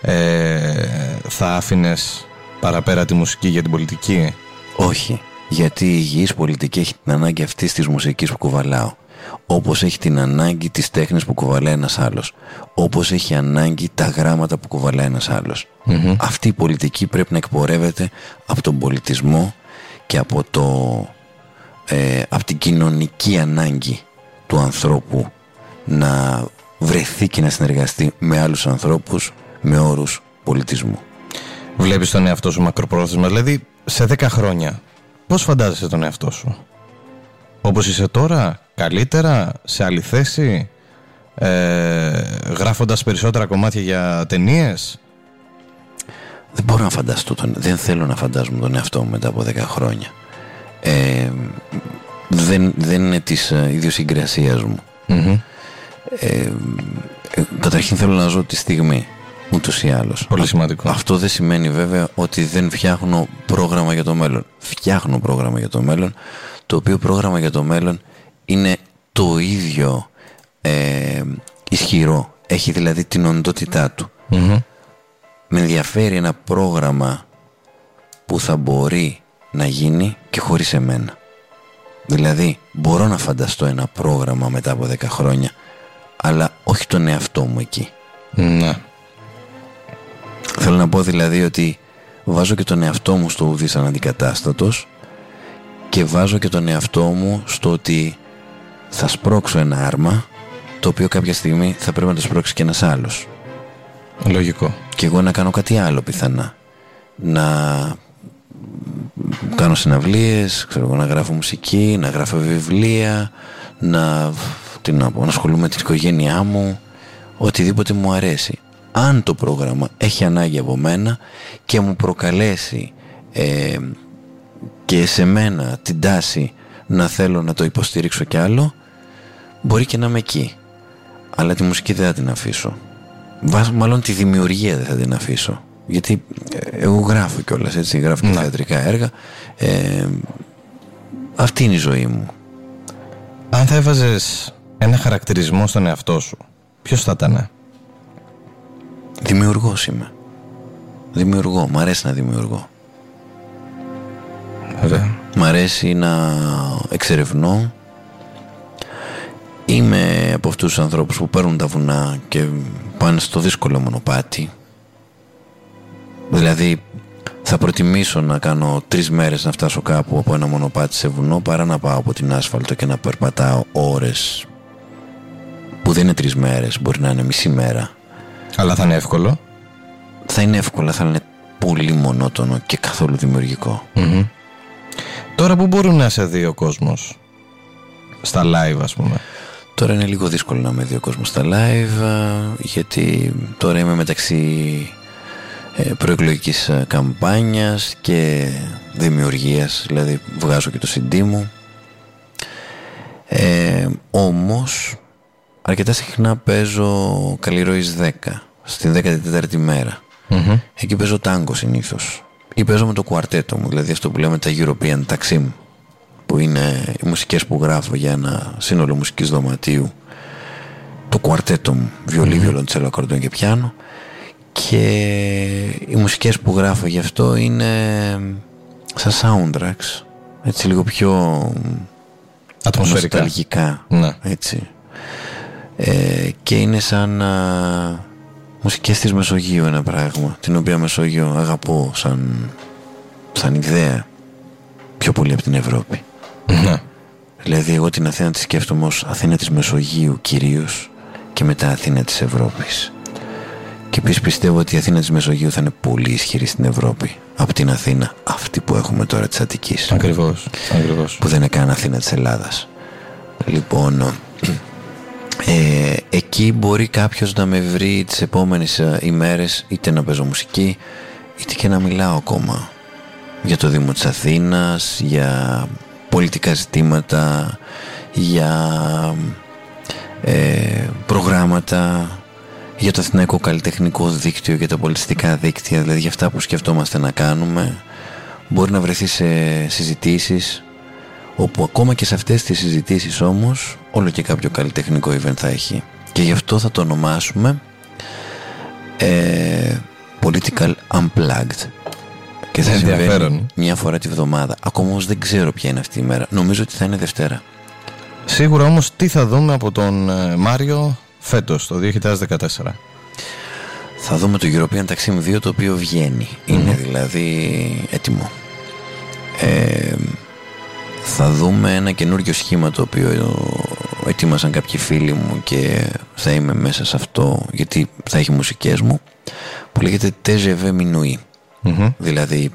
ε, θα άφηνες παραπέρα τη μουσική για την πολιτική; Όχι, γιατί η υγιής πολιτική έχει την ανάγκη αυτής της μουσικής που κουβαλάω. Όπως έχει την ανάγκη της τέχνης που κουβαλάει ένας άλλος. Όπως έχει ανάγκη τα γράμματα που κουβαλάει ένας άλλος. Αυτή η πολιτική πρέπει να εκπορεύεται από τον πολιτισμό και από, το, ε, από την κοινωνική ανάγκη του ανθρώπου να βρεθεί και να συνεργαστεί με άλλους ανθρώπους με όρους πολιτισμού. Βλέπεις τον εαυτό σου μακροπρόθεσμα, δηλαδή σε 10 χρόνια, πώς φαντάζεσαι τον εαυτό σου; Όπως είσαι τώρα, καλύτερα, σε άλλη θέση, ε, γράφοντας περισσότερα κομμάτια για ταινίες; Δεν μπορώ να φανταστώ τον, δεν θέλω να φαντάζομαι τον εαυτό μου μετά από 10 χρόνια. Ε, δεν, δεν είναι της ε, ιδιοσυγκρασίας μου. Ε, ε, καταρχήν θέλω να ζω τη στιγμή, ούτως ή άλλως. Πολύ Α- σημαντικό. Αυτό δεν σημαίνει βέβαια ότι δεν φτιάχνω πρόγραμμα για το μέλλον. Φτιάχνω πρόγραμμα για το μέλλον, το οποίο πρόγραμμα για το μέλλον είναι το ίδιο ε, ισχυρό. Έχει δηλαδή την οντότητά του. Με ενδιαφέρει ένα πρόγραμμα που θα μπορεί να γίνει και χωρίς εμένα. Δηλαδή μπορώ να φανταστώ ένα πρόγραμμα μετά από 10 χρόνια αλλά όχι τον εαυτό μου εκεί. Ναι. Θέλω να πω δηλαδή ότι βάζω και τον εαυτό μου στο ουδής αναντικατάστατος και βάζω και τον εαυτό μου στο ότι θα σπρώξω ένα άρμα το οποίο κάποια στιγμή θα πρέπει να το σπρώξει και ένας άλλος. Λογικό. Και εγώ να κάνω κάτι άλλο πιθανά. Να κάνω συναυλίες, ξέρω εγώ, να γράφω μουσική, να γράφω βιβλία, να, τι να, πω, να ασχολούμαι με την οικογένειά μου, οτιδήποτε μου αρέσει. Αν το πρόγραμμα έχει ανάγκη από μένα και μου προκαλέσει ε, και σε μένα την τάση να θέλω να το υποστηρίξω κι άλλο, μπορεί και να είμαι εκεί. Αλλά τη μουσική δεν θα την αφήσω. Μάλλον τη δημιουργία δεν θα την αφήσω. Γιατί ε, εγώ γράφω κιόλας έτσι, γράφω και Ναι. θεατρικά έργα. Ε, αυτή είναι η ζωή μου. Αν θα έβαζες ένα χαρακτηρισμό στον εαυτό σου, ποιος θα ήταν. Δημιουργός είμαι. Δημιουργώ. Μ' αρέσει να δημιουργώ. Ωραία. Μ' αρέσει να εξερευνώ. Είμαι από αυτούς τους ανθρώπους που παίρνουν τα βουνά και πάνε στο δύσκολο μονοπάτι. Δηλαδή θα προτιμήσω να κάνω τρεις μέρες να φτάσω κάπου από ένα μονοπάτι σε βουνό παρά να πάω από την άσφαλτο και να περπατάω ώρες που δεν είναι τρεις μέρες, μπορεί να είναι μισή μέρα. Αλλά θα είναι εύκολο. Θα είναι εύκολα, θα είναι πολύ μονότονο και καθόλου δημιουργικό. Μμμ. Τώρα που μπορούν να σε δει ο κόσμος; Στα live ας πούμε. Τώρα είναι λίγο δύσκολο να με δει ο κόσμος στα live α, γιατί τώρα είμαι μεταξύ ε, προεκλογικής α, καμπάνιας και δημιουργίας δηλαδή βγάζω και το CD μου ε, όμως αρκετά συχνά παίζω Καλλιρόης 10 στην 14η μέρα Μμμ. Εκεί παίζω τάγκο συνήθως. Ή παίζω με το κουαρτέτο μου, δηλαδή αυτό που λέμε τα European Taksim, που είναι οι μουσικές που γράφω για ένα σύνολο μουσικής δωματίου. Το κουαρτέτο μου, βιολί, βιολοντσέλο, ακορντών και πιάνο. Και οι μουσικές που γράφω γι' αυτό είναι σαν soundtracks, έτσι λίγο πιο Ατμοσφαιρικά. νοσταλγικά. Ναι. Έτσι. Ε, και είναι σαν α, μουσικές της Μεσογείου ένα πράγμα την οποία Μεσόγειο αγαπώ σαν, σαν ιδέα πιο πολύ από την Ευρώπη Ναι. δηλαδή εγώ την Αθήνα τη σκέφτομαι ως Αθήνα της Μεσογείου κυρίως και μετά Αθήνα της Ευρώπης και επίσης πιστεύω ότι η Αθήνα της Μεσογείου θα είναι πολύ ισχυρή στην Ευρώπη από την Αθήνα αυτή που έχουμε τώρα της Αττικής Ακριβώς. Ακριβώς. που δεν είναι καν Αθήνα της Ελλάδας. Λοιπόν, ε, εκεί μπορεί κάποιος να με βρει τις επόμενες ε, ημέρες είτε να παίζω μουσική είτε και να μιλάω ακόμα για το Δήμο της Αθήνας, για πολιτικά ζητήματα, για ε, προγράμματα, για το Αθηναϊκό Καλλιτεχνικό Δίκτυο, για τα πολιτιστικά δίκτυα, δηλαδή για αυτά που σκεφτόμαστε να κάνουμε. Μπορεί να βρεθεί σε συζητήσεις όπου ακόμα και σε αυτές τις συζητήσεις όμως όλο και κάποιο καλλιτεχνικό event θα έχει. Και γι' αυτό θα το ονομάσουμε ε, Political Unplugged. Και θα συμβαίνει Ενδιαφέρον. μια φορά τη βδομάδα. Ακόμα όμως δεν ξέρω ποια είναι αυτή η μέρα. Νομίζω ότι θα είναι Δευτέρα. Σίγουρα όμως τι θα δούμε από τον ε, Μάριο φέτος, το 2014. θα δούμε το European Taxim 2 το οποίο βγαίνει. Είναι δηλαδή έτοιμο. Ε, θα δούμε ένα καινούριο σχήμα το οποίο ετοίμασαν κάποιοι φίλοι μου και θα είμαι μέσα σε αυτό γιατί θα έχει μουσικές μου που λέγεται TGV Minuit Μμμ. δηλαδή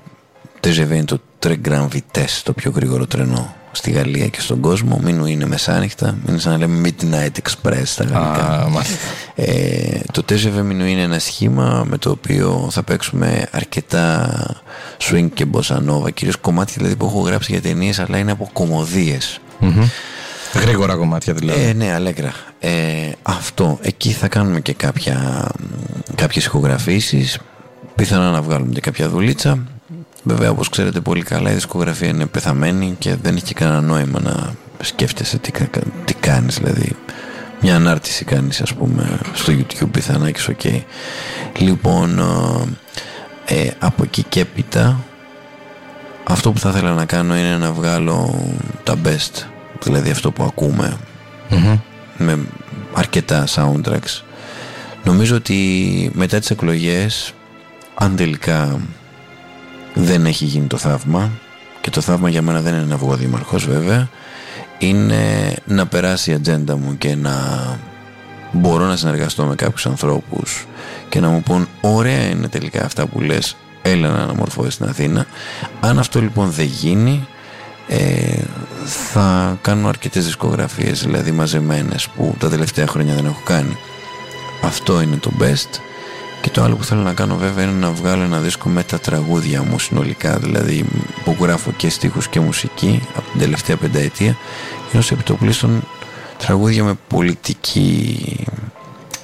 TGV είναι το Tre Grand Vitesse το πιο γρήγορο τρένο στη Γαλλία και στον κόσμο Minuit είναι μεσάνυχτα είναι σαν να λέμε Midnight Express στα γαλλικά Α, μάλιστα. ε, το TGV Minuit είναι ένα σχήμα με το οποίο θα παίξουμε αρκετά swing και bossa nova, κυρίως κομμάτια δηλαδή που έχω γράψει για ταινίες αλλά είναι από κομμωδίες. Μμμ. Γρήγορα κομμάτια δηλαδή. Ε, ναι, αλέγκρα. Ε, αυτό. Εκεί θα κάνουμε και κάποια, κάποιες ηχογραφήσεις. Πιθανά να βγάλουμε και κάποια δουλίτσα. Βέβαια, όπως ξέρετε πολύ καλά, η δισκογραφία είναι πεθαμένη και δεν έχει και κανένα νόημα να σκέφτεσαι τι, τι κάνεις. Δηλαδή μια ανάρτηση κάνεις ας πούμε στο YouTube πιθανά και ok λοιπόν ε, από εκεί και έπειτα αυτό που θα ήθελα να κάνω είναι να βγάλω τα best δηλαδή αυτό που ακουμε με αρκετά soundtracks. Νομίζω ότι μετά τις εκλογές αν τελικά δεν έχει γίνει το θαύμα και το θαύμα για μένα δεν είναι να βγω δήμαρχος βέβαια. Είναι να περάσει η ατζέντα μου και να μπορώ να συνεργαστώ με κάποιους ανθρώπους και να μου πούν ωραία είναι τελικά αυτά που λες έλα να αναμορφώσεις στην Αθήνα. Αν αυτό λοιπόν δεν γίνει ε, θα κάνω αρκετές δισκογραφίες δηλαδή μαζεμένες που τα τελευταία χρόνια δεν έχω κάνει αυτό είναι το best και το άλλο που θέλω να κάνω βέβαια είναι να βγάλω ένα δίσκο με τα τραγούδια μου συνολικά δηλαδή που γράφω και στίχους και μουσική από την τελευταία πενταετία. Είναι ως επιτοπλίστων τραγούδια με πολιτική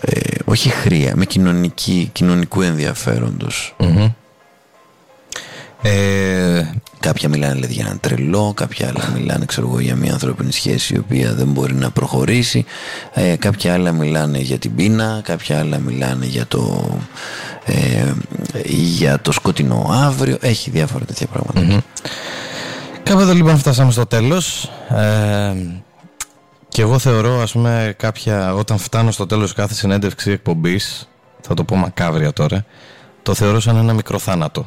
ε, όχι χρία με κοινωνική, κοινωνικού ε, κάποια μιλάνε δηλαδή, για έναν τρελό, κάποια άλλα μιλάνε ξέρω για μια ανθρώπινη σχέση η οποία δεν μπορεί να προχωρήσει. Ε, κάποια άλλα μιλάνε για την πείνα, κάποια άλλα μιλάνε για το, ε, για το σκοτεινό αύριο. Έχει διάφορα τέτοια πράγματα. Κάποτε λοιπόν φτάσαμε στο τέλος. Ε, και εγώ θεωρώ ας πούμε κάποια, όταν φτάνω στο τέλος κάθε συνέντευξη εκπομπής, θα το πω μακάβρια τώρα, το θεωρώ σαν ένα μικρό θάνατο.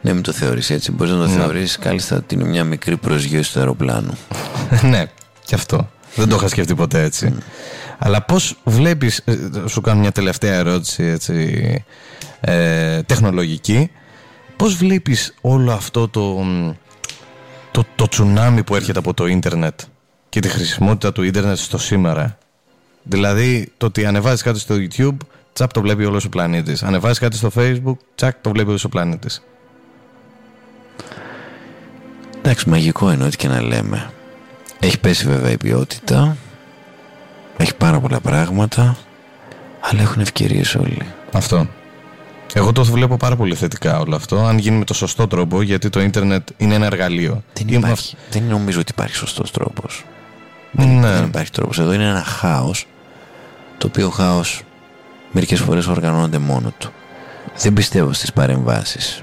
Ναι, μην το θεωρείς έτσι. Μπορείς να το ναι. θεωρείς κάλλιστα ότι είναι μια μικρή προσγείωση του αεροπλάνου. <laughs> ναι, και αυτό. Δεν το είχα σκεφτεί ποτέ έτσι. Mm. Αλλά πώς βλέπεις, ε, σου κάνω μια τελευταία ερώτηση έτσι, ε, τεχνολογική, πώς βλέπεις όλο αυτό το, το, το τσουνάμι που έρχεται από το ίντερνετ και τη χρησιμότητα του ίντερνετ στο σήμερα; Δηλαδή το ότι ανεβάζεις κάτι στο YouTube, τσαπ το βλέπει όλος ο πλανήτης. Ανεβάζεις κάτι στο Facebook, τσακ το βλέπει όλος ο πλανήτης. Εντάξει, μαγικό είναι ό,τι και να λέμε. Έχει πέσει βέβαια η ποιότητα, έχει πάρα πολλά πράγματα, αλλά έχουν ευκαιρίες όλοι. Αυτό. Εγώ το βλέπω πάρα πολύ θετικά όλο αυτό, αν γίνει με το σωστό τρόπο, γιατί το ίντερνετ είναι ένα εργαλείο. Δεν, υπάρχει, δεν νομίζω ότι υπάρχει σωστός τρόπος. Δεν, ναι. δεν υπάρχει τρόπος. Εδώ είναι ένα χάος, το οποίο χάος μερικές φορές οργανώνεται μόνο του. Δεν πιστεύω στις παρεμβάσεις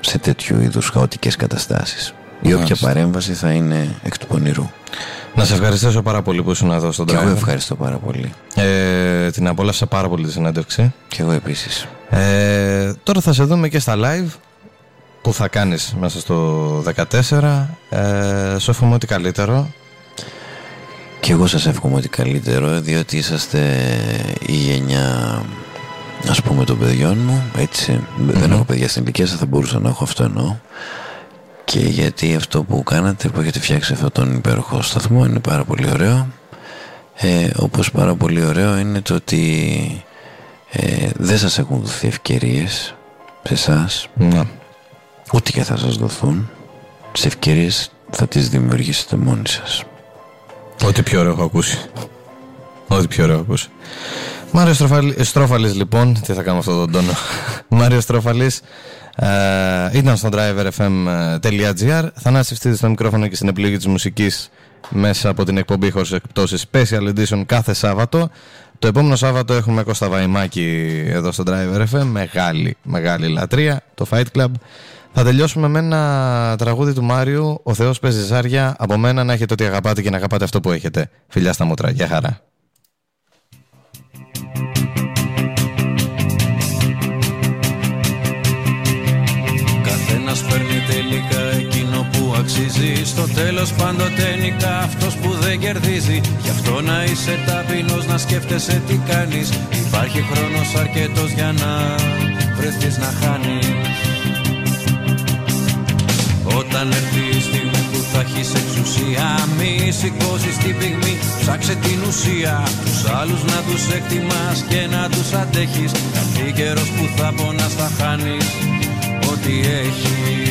σε τέτοιου είδους χαοτικές καταστάσεις. Η όποια παρέμβαση θα είναι εκ του πονηρού. Να σε ευχαριστήσω πάρα πολύ που ήσουν εδώ στον τρόπο. Και εγώ ευχαριστώ πάρα πολύ. Ε, την απόλαυσα πάρα πολύ τη συνέντευξη. Και εγώ επίσης. Ε, τώρα θα σε δούμε και στα live που θα κάνεις μέσα στο 14 ε, Σου εύχομαι ό,τι καλύτερο Και εγώ σας εύχομαι ό,τι καλύτερο Διότι είσαστε η γενιά ας πούμε των παιδιών μου έτσι. Δεν έχω παιδιά στην ηλικία θα μπορούσα να έχω αυτό εννοώ. Και γιατί αυτό που κάνατε που έχετε φτιάξει αυτόν τον υπέροχο σταθμό είναι πάρα πολύ ωραίο. Ε, όπως πάρα πολύ ωραίο είναι το ότι ε, δεν σας έχουν δοθεί ευκαιρίες σε εσάς. Ναι. ούτε και θα σας δοθούν τις ευκαιρίες θα τις δημιουργήσετε μόνοι σας. Ό,τι πιο ωραίο έχω ακούσει. Ό,τι πιο ωραίο έχω ακούσει Μάριο Στρόφαλης λοιπόν, τι θα κάνουμε αυτό τον τόνο; <laughs> Μάριο Στρόφαλης ε, ήταν στο driverfm.gr. Θανάση Φτίδη στο μικρόφωνο και στην επιλογή της μουσικής μέσα από την εκπομπή χωρίς εκπτώσεις Special Edition κάθε Σάββατο. Το επόμενο Σάββατο έχουμε Κώστα Βαϊμάκη εδώ στο Driver FM. Μεγάλη, μεγάλη λατρεία, το Fight Club. Θα τελειώσουμε με ένα τραγούδι του Μάριου «Ο Θεός παίζει ζάρια». Από μένα να έχετε ό,τι αγαπάτε και να αγαπάτε αυτό που έχετε. Φιλιά στα μούτρα. Γεια χαρά. Αξίζει. Στο τέλος πάντοτε νικά αυτός που δεν κερδίζει. Γι' αυτό να είσαι ταπεινός να σκέφτεσαι τι κάνεις. Υπάρχει χρόνος αρκετός για να βρεθείς να χάνεις. Όταν έρθει η στιγμή που θα έχεις εξουσία Μη σηκώσεις την πυγμή, ψάξε την ουσία Τους άλλους να τους εκτιμάς και να τους αντέχεις. Καθεί καιρός που θα πονάς θα χάνεις ό,τι έχεις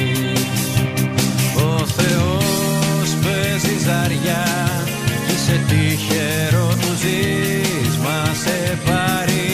Ο Θεός παίζει ζαριά. Είσαι τυχερό του ζεις Μα σε πάρει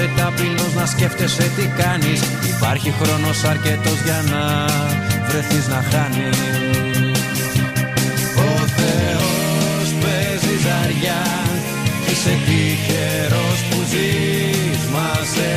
είσαι ταπεινός να σκέφτεσαι τι κάνεις. Υπάρχει χρόνος αρκετός για να βρεθείς να χάνεις. Ο Θεός παίζει ζαριά Είσαι τυχέρο που ζεις, μα σε